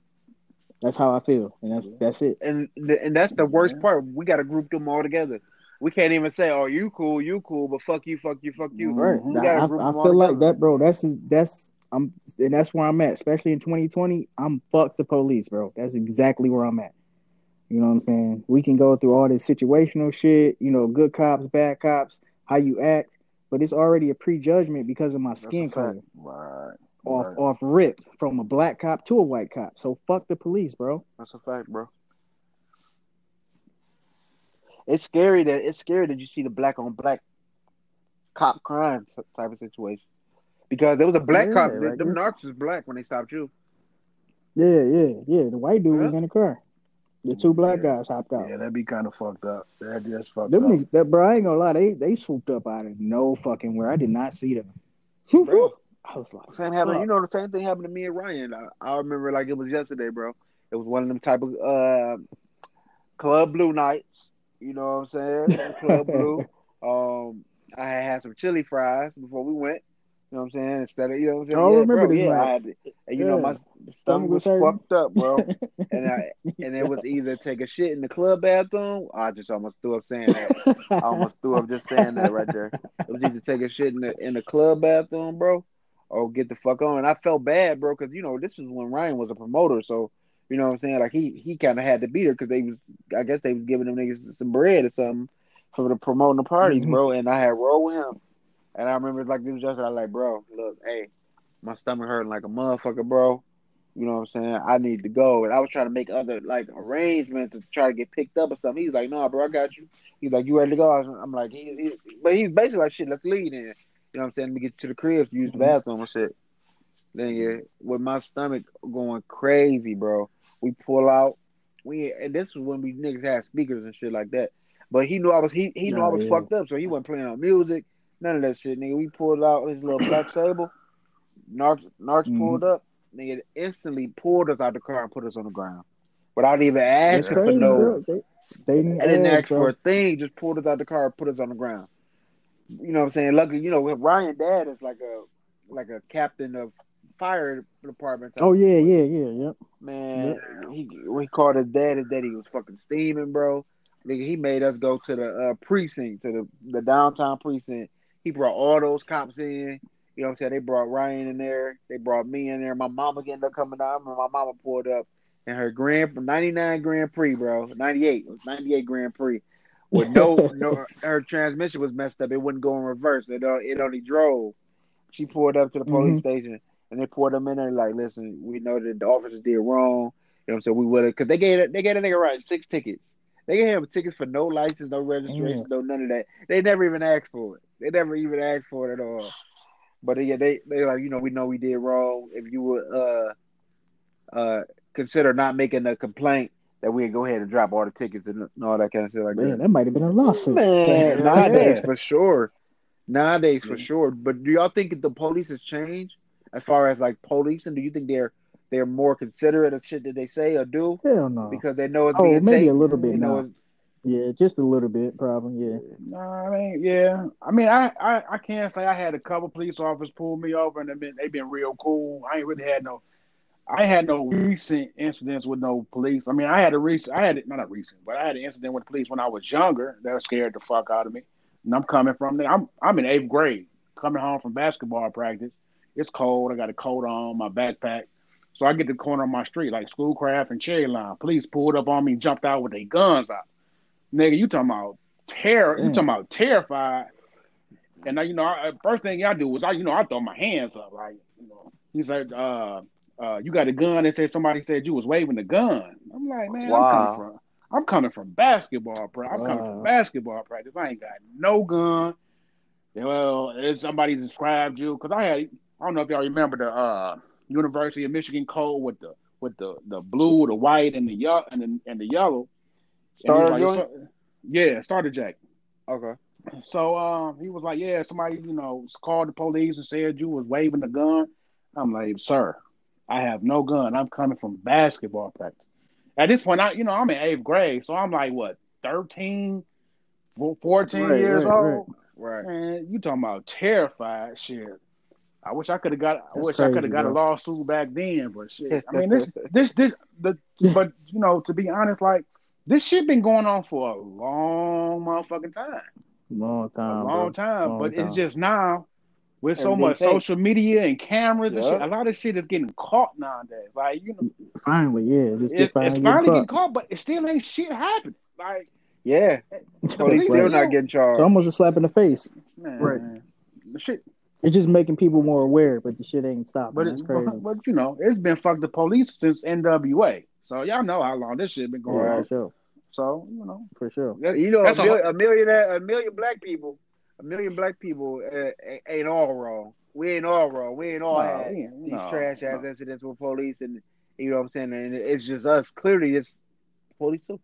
That's how I feel, and that's that's it. And th- and that's the worst Yeah. part. We got to group them all together. We can't even say, "Oh, you cool, you cool," but fuck you, fuck you, fuck you. Right? I, I, I them all feel like that, bro. That's that's I'm, and that's where I'm at. Especially in 2020, I'm fuck the police, bro. That's exactly where I'm at. You know what I'm saying? We can go through all this situational shit, you know, good cops, bad cops, how you act, but it's already a prejudgment because of my skin color. Right. Off Right. off rip from a black cop to a white cop. So fuck the police, bro. That's a fact, bro. It's scary that it's scary that you see the black on black cop crime type of situation. Because there was a black Yeah, cop. right them narcs was black when they stopped you. Yeah, yeah, yeah. The white dude Yeah. was in the car. The two black Yeah. guys hopped out. Yeah, that'd be kind of fucked up. That just fucked Them up. niggas, that bro, I ain't gonna lie, they they swooped up out of no fucking where. I did not see them. Bro. [laughs] I was like, Same happened. fuck. You know, the same thing happened to me and Ryan. I, I remember like it was yesterday, bro. It was one of them type of uh, club blue nights. You know what I'm saying? Club [laughs] blue. Um, I had had some chili fries before we went. You know what I'm saying? Instead of you know what I'm saying? I yeah, remember bro, this yeah. I had to, and you know my stomach was hurting. fucked up, bro. [laughs] and I and it was either take a shit in the club bathroom. I just almost threw up saying that. I almost threw up just saying that right there. It was either take a shit in the in the club bathroom, bro, or get the fuck on. And I felt bad, bro, because you know this is when Ryan was a promoter, so you know what I'm saying. Like he he kind of had to beat her because they was I guess they was giving them niggas some bread or something for the promoting the parties, Mhm. bro. And I had roll with him, and I remember like it was just I like, bro, look, hey, my stomach hurting like a motherfucker, bro. You know what I'm saying? I need to go. And I was trying to make other like arrangements to try to get picked up or something. He's like, no, bro, I got you. He's like, you ready to go? Was- I'm like, he, he, but he's basically like, shit, let's leave then. You know what I'm saying? Let me get to the crib to use the Mhm. bathroom and shit. Then yeah, with my stomach going crazy, bro. We pull out. We and this was when we niggas had speakers and shit like that. But he knew I was he he knew I was yeah. fucked up, so he wasn't playing on music, none of that shit, nigga. We pulled out his little black [clears throat] sable. Narcs Narcs Mhm. pulled up, nigga instantly pulled us out the car and put us on the ground. Without even asking for no. They, they didn't, I didn't ask, ask for a thing, just pulled us out the car and put us on the ground. You know what I'm saying? Luckily, you know, with Ryan dad is like a like a captain of fire department. Oh yeah, yeah, yeah, yep. Man, he when he called his dad, his daddy was fucking steaming, bro. Nigga, he made us go to the uh, precinct, to the, the downtown precinct. He brought all those cops in. You know what I'm saying? They brought Ryan in there. They brought me in there. My mama ended up coming down. I remember my mama pulled up and her Grand 99 Grand Prix, bro. 98. It was 98 Grand Prix. With no, [laughs] no, her transmission was messed up. It wouldn't go in reverse. It, it only drove. She pulled up to the police mm-hmm. station and they pulled them in there like, listen, we know that the officers did wrong. You know what I'm saying? We would have, because they gave, they gave a nigga right six tickets. They gave him tickets for no license, no registration, no none of that. They never even asked for it. They never even asked for it at all. But yeah, they they like you know we know we did wrong. If you would uh uh consider not making a complaint, that we'd go ahead and drop all the tickets and all that kind of stuff like Man, that. that might have been a lawsuit. Man, [laughs] nowadays Yeah. for sure. Nowadays for sure. But do y'all think the police has changed as far as like policing? Do you think they're they're more considerate of shit that they say or do Hell no. because they know it's oh, being maybe taped? a little bit They know now. it's, Yeah, just a little bit, probably. Yeah. No, I mean, yeah. I mean, I, I, I can't say I had a couple police officers pull me over and they've been they've been real cool. I ain't really had no, I had no recent incidents with no police. I mean, I had a recent, I had not a recent, but I had an incident with the police when I was younger that scared the fuck out of me. And I'm coming from there. I'm I'm in eighth grade, coming home from basketball practice. It's cold. I got a coat on, my backpack. So I get to the corner of my street, like Schoolcraft and Cherrylawn. Police pulled up on me, jumped out with their guns out. Nigga, you talking about terror? You talking about terrified? And now you know, I, first thing I do was I, you know, I throw my hands up, like, you know, he's like, uh, uh, you got a gun? And said somebody said you was waving the gun. I'm like, man, I'm coming from, I'm coming from basketball practice. I'm coming from basketball practice. I ain't got no gun. Well, if somebody described you, because I had, I don't know if y'all remember the uh, University of Michigan code with the with the the blue, the white, and the yellow and the, and the yellow. And he was Starter like, joint? Yeah, starter jack. Okay. So um, he was like, "Yeah, somebody, you know, called the police and said you was waving the gun." I'm like, "Sir, I have no gun. I'm coming from basketball practice." At this point, I, you know, I'm in eighth grade, so I'm like, what, 13, 14 Right, years right, old? Right. Man, you talking about terrified shit. I wish I could have got. I That's wish I could have got a lawsuit back then, but shit. I mean, this, [laughs] this, this, the. But you know, to be honest, like this shit been going on for a long motherfucking time, Long time. a long bro. time. Long but it's just now with so much fake. social media and cameras and shit, a lot of shit is getting caught nowadays. Like you know, Finally, yeah. Just it, get finally, it's finally getting caught, but it still ain't shit happening. Like Yeah. the Police still not getting charged. It's almost a slap in the face. man, Right. the shit. It's just making people more aware, but the shit ain't stopped. But That's it's crazy. but, but you know, it's been fuck the police since NWA. So y'all know how long this shit been going Right. on. sure. So you know, For sure. that- You know, a, that's a- mil- a million, a million black people, a million black people uh, ain't- ain't all wrong. We ain't all wrong. We ain't all No, had we these no, trash ass no. incidents with police, and you know what I'm saying. And it's just us. Clearly, it's police too.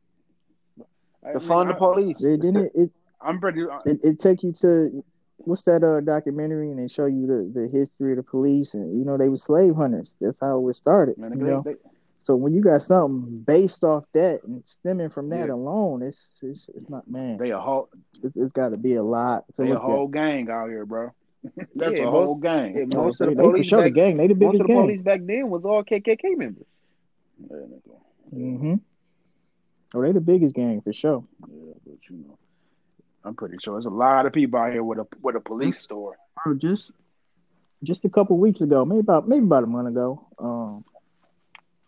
I The mean, fun the police. It didn't it, it I'm pretty. uh, it, it take you to what's that uh documentary and they show you the, the history of the police and you know they were slave hunters. That's how it started. Man, you they- know? they- So when you got something based off that and stemming from that Yeah. alone, it's it's, it's not man. they a whole It's, it's got to be a lot to they a look whole gang out here, bro. [laughs] That's Yeah, a most- whole gang. yeah, at. most they, of the they for police sure the back- gang. They the Most of the gang. police back then was all KKK members. Yeah. Mm-hmm. Oh, they the biggest gang for sure. Yeah, but you know, I'm pretty sure there's a lot of people out here with a with a police store. Bro, just just a couple weeks ago, maybe about maybe about a month ago, um,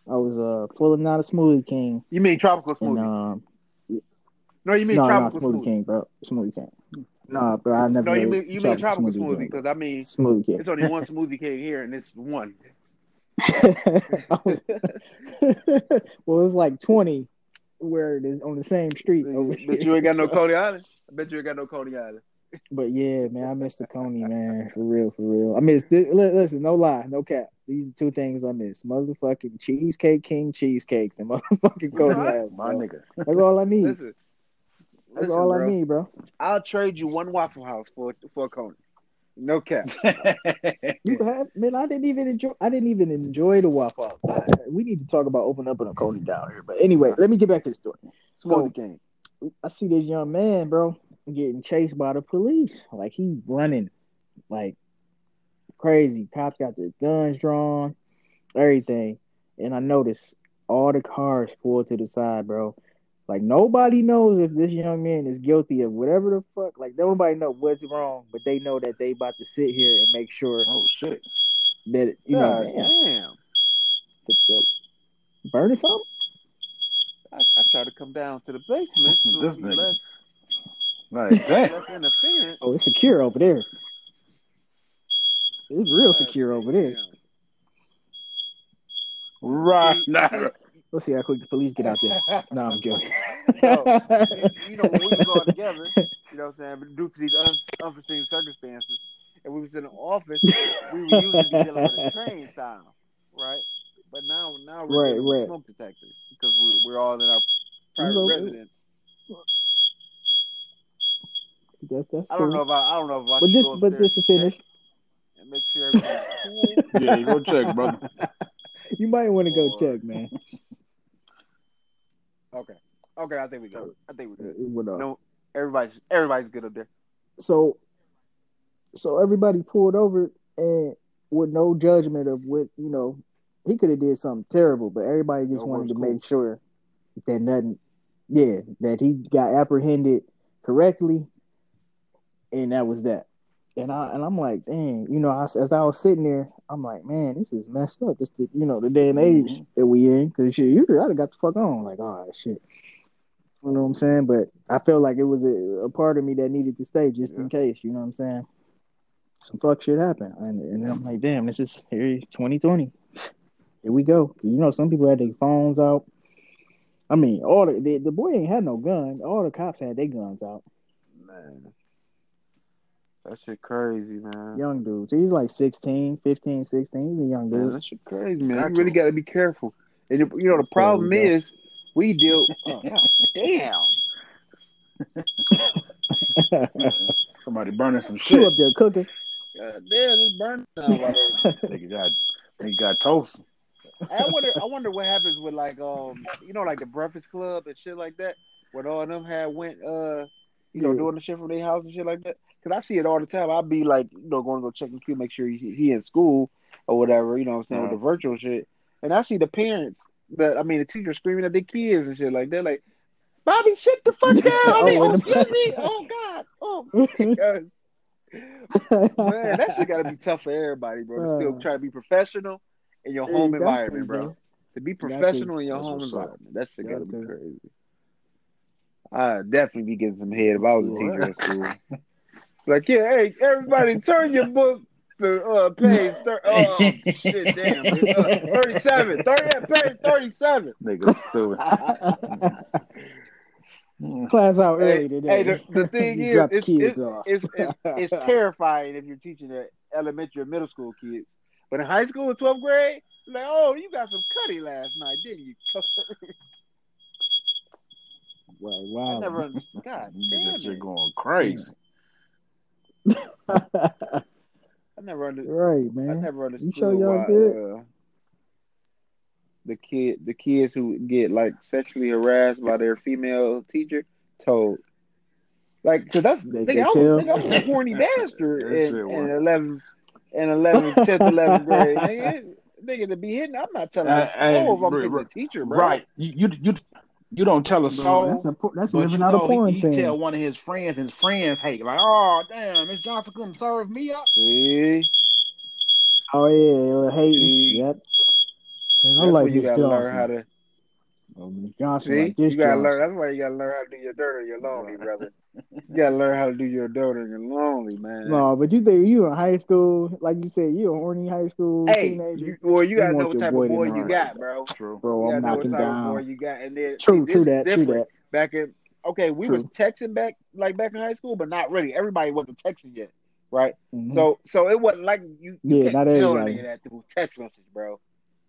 I was uh pulling out a Smoothie King You mean tropical and smoothie? um no, you mean no, tropical Smoothie smoothie. King, bro, Smoothie King. Nah, bro, I never. No, you mean you mean tropical smoothie because I mean Smoothie King. it's only one smoothie king here and it's one. Was- [laughs] well, it's like twenty where it is on the same street. Over but you ain't got no. Coney Island. I bet you ain't got no Coney Island. But yeah, man, I miss the Coney, man, for real, for real. I miss this. Listen, no lie, no cap. These are two things I miss: motherfucking cheesecake king cheesecakes and [laughs] motherfucking Coney Right. Island. My nigga. That's all I need. Listen, That's listen, all I need, bro. I'll trade you one Waffle House for for a Coney. No cap. [laughs] You have, man. I didn't even enjoy. I didn't even enjoy the Waffle House. We need to talk about opening up a Coney down here. But anyway, let me get back to the story. Smoothie king. I see this young man, bro, getting chased by the police. Like he running, like crazy. Cops got their guns drawn, everything. And I noticed all the cars pulled to the side, bro. Like nobody knows if this young man is guilty of whatever the fuck. Like nobody know what's wrong, but they know that they about to sit here and make sure oh shit. that you know, God damn, damn. burning something. I, I try to come down to the basement. This it'll nigga. less, Like [laughs] damn. less interference. Oh, it's secure over there. It's real secure over there. Right now. Let's see how quick the police get out there. No, I'm joking. [laughs] No, you, you know, when we was all together, [laughs] you know what I'm saying, but due to these un- unforeseen circumstances, and we was in the office, we were usually dealing with a train sound, right? But now, now we're Right, right. smoke detectors because we, we're all in our private know, residence. Uh, That's that's I don't cool. know if I, I don't know if I But should just but just to finish, and make sure everything's cool. [laughs] Yeah, you go check, brother. [laughs] you might want to go Or- check, man. [laughs] Okay, okay, I think we go. I think we good. Uh, what up? No, everybody's everybody's good up there. So, so everybody pulled over and with no judgment of what you know, he could have did something terrible, but everybody just No wanted to cool. make sure that nothing, yeah, that he got apprehended correctly, and that was that. And I and I'm like, dang, you know, I, as I was sitting there, I'm like, man, this is messed up. Just the you know the day and age Mhm. that we in, because shit, usually I'd have got the fuck on, like, oh shit. You know what I'm saying? But I felt like it was a, a part of me that needed to stay just in case. You know what I'm saying? Some fuck shit happened, and, and I'm like, damn, this is here, 2020. Here we go. You know, some people had their phones out. I mean, all the, the the boy ain't had no gun. All the cops had their guns out. Man, that shit crazy, man. Young dudes. He's like 16, 15, 16. He's a young Man, dude. that shit crazy, man. Got You really got to be careful. And you you know the That's crazy, problem bro. is we deal. Oh, [laughs] [laughs] damn. [laughs] Somebody burning some you shit. up there cooking? God damn, this burn down. Right over. Nigga got nigga got toast. I wonder. I wonder what happens with like um, you know, like the Breakfast Club and shit like that. When all of them had went uh, you know, Yeah. doing the shit from their house and shit like that. Cause I see it all the time. I'd be like, you know, going to go check the queue, make sure he, he in school or whatever. You know what I'm saying with the virtual shit. And I see the parents, that I mean, the teachers screaming at their kids and shit like they're Like, Bobby, sit the fuck [laughs] down. I mean, Oh, oh, excuse me. Oh God. Oh God. man, that shit gotta be [laughs] tough for everybody, bro. To still Uh, try to be professional in your home environment, bro. bro. To be professional in your home environment, that shit Got gotta be crazy. I'd definitely be getting some head if I was a teacher at school. [laughs] Like, yeah, hey, everybody, turn your book to uh, page. Thir- [laughs] oh shit, damn, dude. uh, thirty-seven. 30, page thirty-seven. Nigga stupid. [laughs] Class out Hey, early today. hey, the, the thing [laughs] is, it's, it's, it's, it's, it's terrifying if you're teaching the elementary or middle school kids. But in high school, 12th grade, like, oh, you got some cutty last night, didn't you? Wow, I never understood. God Nigga, damn shit it. going crazy. I never understood. right, man. I never understood sure y'all why good? uh, the kid, the kids who get like sexually harassed by their female teacher told, like, cause that's They- nigga, they I was, tell? nigga, I was a horny [laughs] bastard in, shit in was- 11th, in 11th, 10th, 11th grade. [laughs] Nigga, nigga to be hitting, I'm not telling Uh, a soul if I'm hitting the teacher, bro. Right. You, you you you don't tell a soul. that's a that's But living you out a know, porn he, he tell one of his friends, and his friends hate, like, oh damn, Miss Johnson couldn't serve me up. See, Oh yeah, hating. See? Yep. And I like you Miss gotta Johnson. learn how to. Oh, Miss Johnson See, like you gotta Johnson. learn. That's why you gotta learn how to do your dirt or your lonely, brother. You gotta learn how to do your dirt on your lonely, man. No, but you think you in high school, like you said, you a horny high school Hey, teenager. you, well, you You gotta want know what type boy of boy you how got, bro. True. Bro, You I'm gotta know what knocking type of boy down. you got, and then True, see, true that, true that. Back in okay, we was texting back like back in high school, but not really. Everybody wasn't texting yet, right? Mhm. So so it wasn't like you, you Yeah, can't not tell a everybody. nigga that through text message, bro.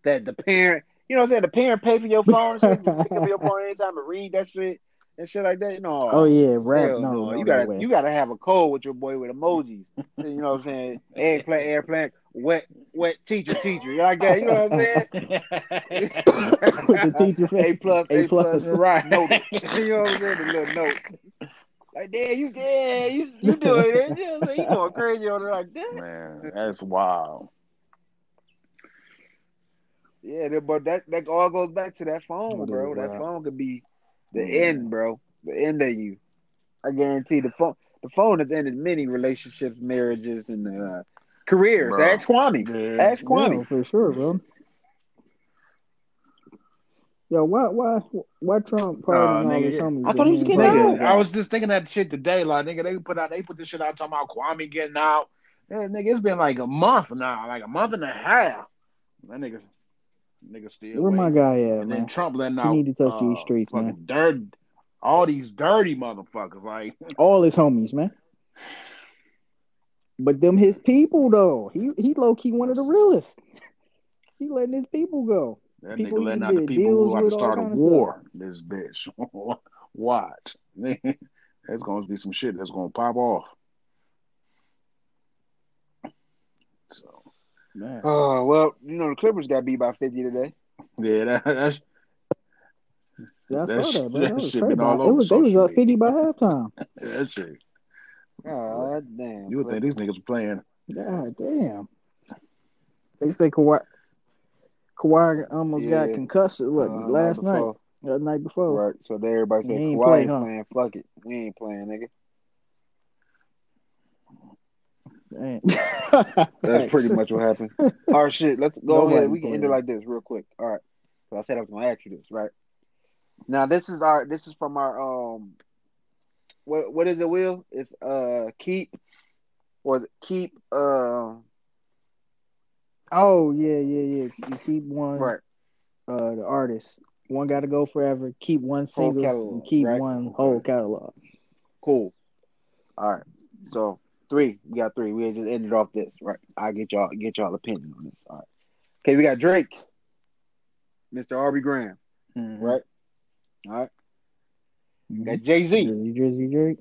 That the parent, you know what I'm saying, the parent pay for your phone and shit, you pick up your phone anytime and read that shit and shit like that. No, oh uh, yeah, rap. No, no, no, you gotta way. you gotta have a code with your boy with emojis. [laughs] you know what I'm saying? Eggplant, airplane, wet, wet teacher, teacher. You like that? You know what I'm saying? [laughs] With the teacher face. A plus, A, A plus, plus. right? Noted. [laughs] you know what I'm saying? The little note. Like, damn, you, yeah, you, you doing it? You, know what I'm you going crazy on it like that? Man, that's wild. Yeah, but that that all goes back to that phone, bro. That phone could be the Yeah. end, bro. The end of you. I guarantee the phone. The phone has ended many relationships, marriages, and uh, careers. Bro. Ask Kwame. Yeah. Ask Kwame. Yeah, for sure, bro. Yo, why, why, why Trump pardoning Nah, all nigga, his yeah. homies? I thought he was getting had out. I was just thinking that shit today. Like, nigga, they put out, they put this shit out talking about Kwame getting out. Yeah, nigga, it's been like a month now, like a month and a half. That nigga, nigga still. Where my guy at, And then? Trump letting out. need to touch these uh, streets, man. Dirt, all these dirty motherfuckers. Like, [laughs] All his homies, man. But them his people though. He he low key one of the realest. He letting his people go. that People nigga letting out the people who about to start a war. This bitch. [laughs] Watch. [laughs] There's going to be some shit that's going to pop off. So, man. Oh well, you know the Clippers got beat by fifty today. Yeah, that, that's Yeah, I That saw sh- that, bro. that That was shit crazy. been all It over was they was social up fifty by media. halftime. [laughs] that shit. Oh damn! You would think these niggas were playing. God damn. They say Kawhi Kawhi almost Yeah. got concussed what, Uh, last night, before. the night before. Right. So then everybody said He ain't Kawhi play, huh? playing. Fuck it, we ain't playing, nigga. Damn. [laughs] That's pretty much what happened. All right, shit. Let's [laughs] go Nobody ahead. We can end it like this real quick. All right. So I said I was gonna ask you this, right? Now this is our this is from our um what what is it, Will? It's uh keep or keep uh Oh yeah, yeah, yeah. You keep one right. uh the artist. One gotta go forever. Keep one Whole singles catalog, and keep right? one whole catalog. Cool. All right. So three. We got three. We just ended off this, right? I'll get y'all get y'all opinion on this. All right. Okay, we got Drake. Mr. Aubrey Graham, Mhm. right? All right. We Mhm. got Jay Z. Drizzy Drake.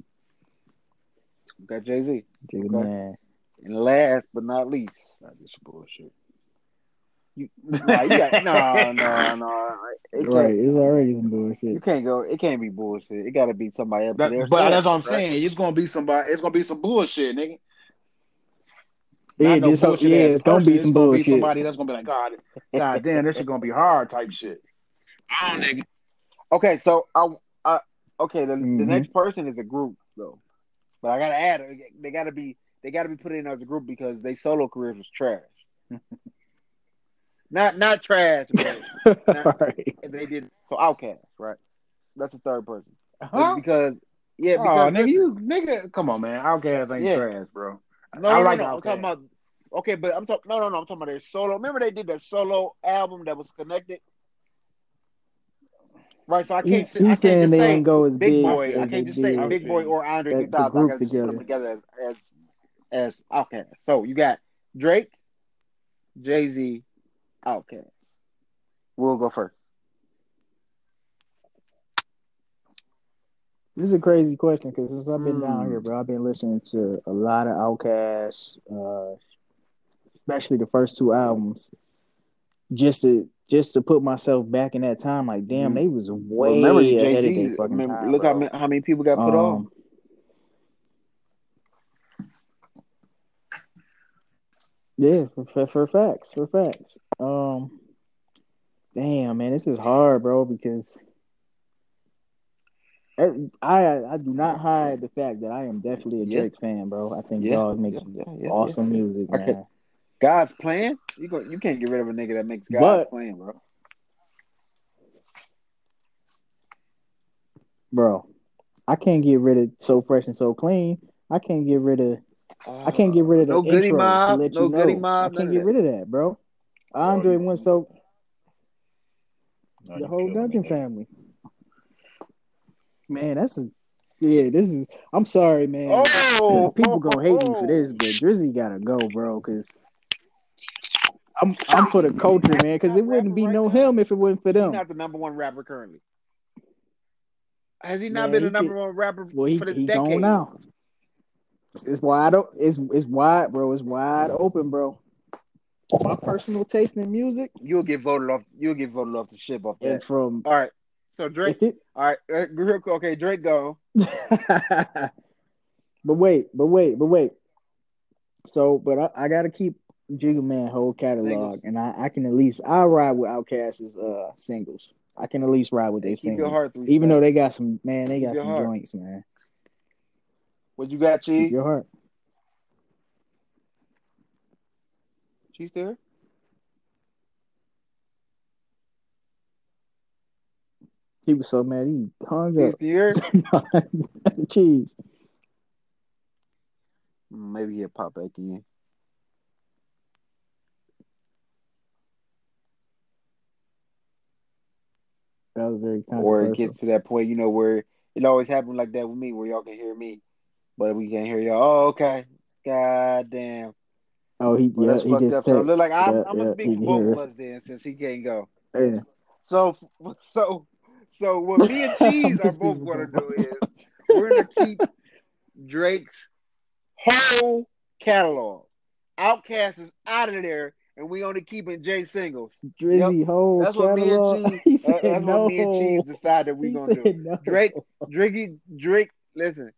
We got Jay Z. Okay. man. And last but not least, That's just bullshit. You, nah, you got no, no, no. It Right, it's already some You can't go. It can't be bullshit. It got to be somebody up to That, their but that's what I'm right? saying. It's gonna be somebody. It's gonna be some bullshit, nigga. Yeah, no this, bullshit yeah, it's gonna person. be some gonna bullshit. Be somebody that's gonna be like, God, God damn, this is gonna be hard type shit. Oh, nigga. Okay, so I, I okay. The, the Mhm. next person is a group though, but I gotta add. They gotta be. They gotta be put in as a group because they solo careers was trash. [laughs] not not trash, but [laughs] right. they did so. Outkast, right? That's the third person. Huh? Because yeah, Oh, because nigga, you nigga, come on, man. Outkast ain't Yeah. trash, bro. No, I no, like no, no. I'm Outkast. talking about. Okay, but I'm talking. No, no, no. I'm talking about their solo. Remember they did that solo album that was connected, right? So I can't. say, I he's can't saying just they say ain't go as Big big Boi. as I can't just say did. Big Boi or Andre the 3000. I gotta just put them together. together as as as Outkast. So you got Drake, Jay Z, Outkast. We'll go first. This is a crazy question because since I've been down Mm. here, bro, I've been listening to a lot of Outkast, uh, especially the first two albums, just to just to put myself back in that time. Like, damn, Mhm. they was Well, way remember, ahead of their fucking remember- time. look how bro. many, how many people got put. Um, Yeah, for, for for facts, for facts. Um, damn, man, this is hard, bro, because I I, I do not hide the fact that I am definitely a Yeah. Drake fan, bro. I think Yeah, Dog makes yeah, yeah, yeah, awesome music, man. God's plan. You go. You can't get rid of a nigga that makes God's But- plan, bro. Bro, I can't get rid of so fresh and so clean. I can't get rid of I can't get rid of the no goody intro mob, to let no you Goodie Mob, I can't get rid of that, bro. Andre you- went so Now the whole killing me, Dungeon family. Man, that's a yeah. This is. I'm sorry, man. Oh, People gonna hate me for oh! this, but Drizzy gotta go, bro. Cause I'm I'm for the culture, man. Cause it wouldn't be no him if it wasn't for He's them. not the number one rapper currently. Has he not Man, been the number could- one rapper Well, he for this he decade? gone now. It's wide. o- It's it's wide, bro. It's wide open, bro. My personal taste in music You'll get voted off. You'll get voted off the ship off and that. from All right. So Drake. it All right. uh, real quick, Okay, Drake go. [laughs] but wait, but wait, but wait. So, but I, I gotta keep Jigga Man whole catalog, and I, I can at least I ride with Outkast's uh singles. I can at least ride with their Keep singles, heart even steps. though they got some man, they Keep got some heart. joints, man. What you got, Keep Chi? your heart. Chi there? He was so mad he hung Chi up. there? Cheese. [laughs] [laughs] Maybe he'll pop back in. That was very Or it controversial. gets to that point, you know, where it always happens like that with me, where y'all can hear me, but we can't hear y'all. Oh, okay. God damn. Oh, he Well, yeah, that's he fucked just up. So look like I'm, Yeah, I'm gonna yeah, speak both hear of us. us then, since he can't go. Yeah. So, [laughs] so, so what me and [laughs] Cheese are both gonna do is we're gonna keep Drake's whole catalog. Outkast is out of there, and we only keeping Jay singles. Drizzy whole That's what me and. Cheese. [laughs] uh, that's no. what me and Cheese decided we he gonna do. no. Drake, Drake, Drake. Listen,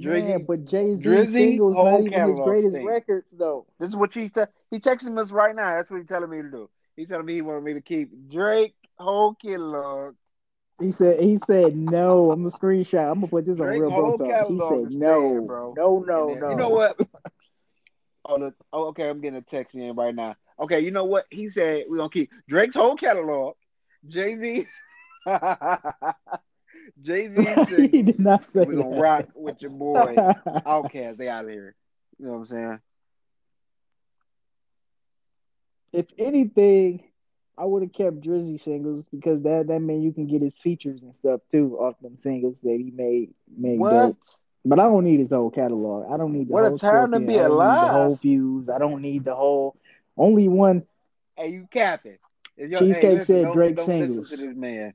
Drake. Man, but Jay Z Drizzy singles oh, not whole even his greatest stink. records though. This is what he te- he texting us right now. That's what he's telling me to do. He's telling me he wanted me to keep Drake whole catalog. He said he said no. I'm gonna screenshot. I'm gonna put this on real whole talk. He said no, bro. no, no, then- no. You know what? [laughs] oh, look, oh, okay. I'm getting a text in right now. Okay, you know what? He said we're gonna keep Drake's whole catalog. Jay Z. [laughs] Jay Z. [laughs] he did not say We're gonna that. rock with your boy [laughs] Outkast. They out of here. You know what I'm saying? if anything, I would have kept Drizzy singles because that that meant you can get his features and stuff too off them singles that he made made What? dope. But I don't need his whole catalog. I don't need the What a whole time to be I don't need the whole fuse. I don't need the whole. Only one. Hey, you capping. Cheesecake listen, said don't- Drake don't singles. Listen to this man.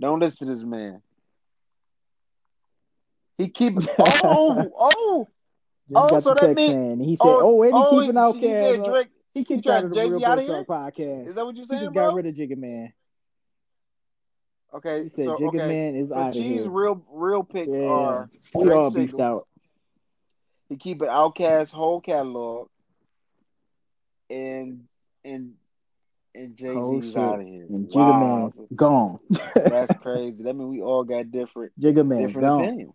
Don't listen to this man. He keep [laughs] oh oh, oh. Just Oh, got so that text mean- he oh, said, oh "Oh, and he oh, keeping he, out he said Outkast. Drake. He kicked tried out of the Jay-Z Real Talk podcast. Is that what you he saying, just bro? got rid of Jigga Man. Okay, He said so Jigga okay. Man is So out of here. real real picks Yeah, are we all beefed singles. out. he keep an Outkast whole catalog, and and and Jay Oh, Z's out of here. And Jigga Wow, Man gone. that's crazy. That means we all got different Jigga Man different gone. opinions.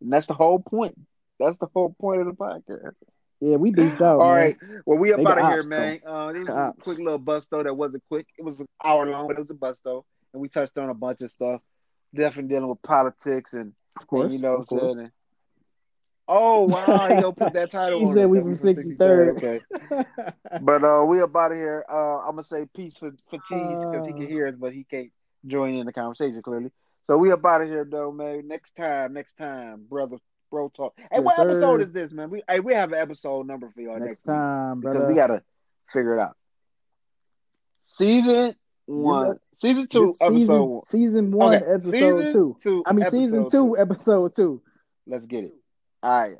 And that's the whole point. That's the whole point of the podcast. Yeah, we beefed out. All man. right. Well, we up out of here, man. Uh, it was a ops. quick little bus though. That wasn't quick. It was an hour long, but it was a bus though, and we touched on a bunch of stuff. Definitely dealing with politics and, Of course, and you know what I'm saying. Oh wow, he gonna put that [laughs] title He said we from from 63rd. Okay, [laughs] but uh, we up out of here. Uh, I'm gonna say peace for for Cheese because he Uh. can hear us, but he can't join in the conversation clearly. So we up out of here though, man. Next time, next time, brother, bro talk. Hey, Yes, what episode is this, man? We hey, we have an episode number for y'all next, Next time, because brother. we gotta figure it out. Season one, season two, episode season, one. season one, Okay, episode season two. two, I mean, season two, two. episode two. Let's get it. All right.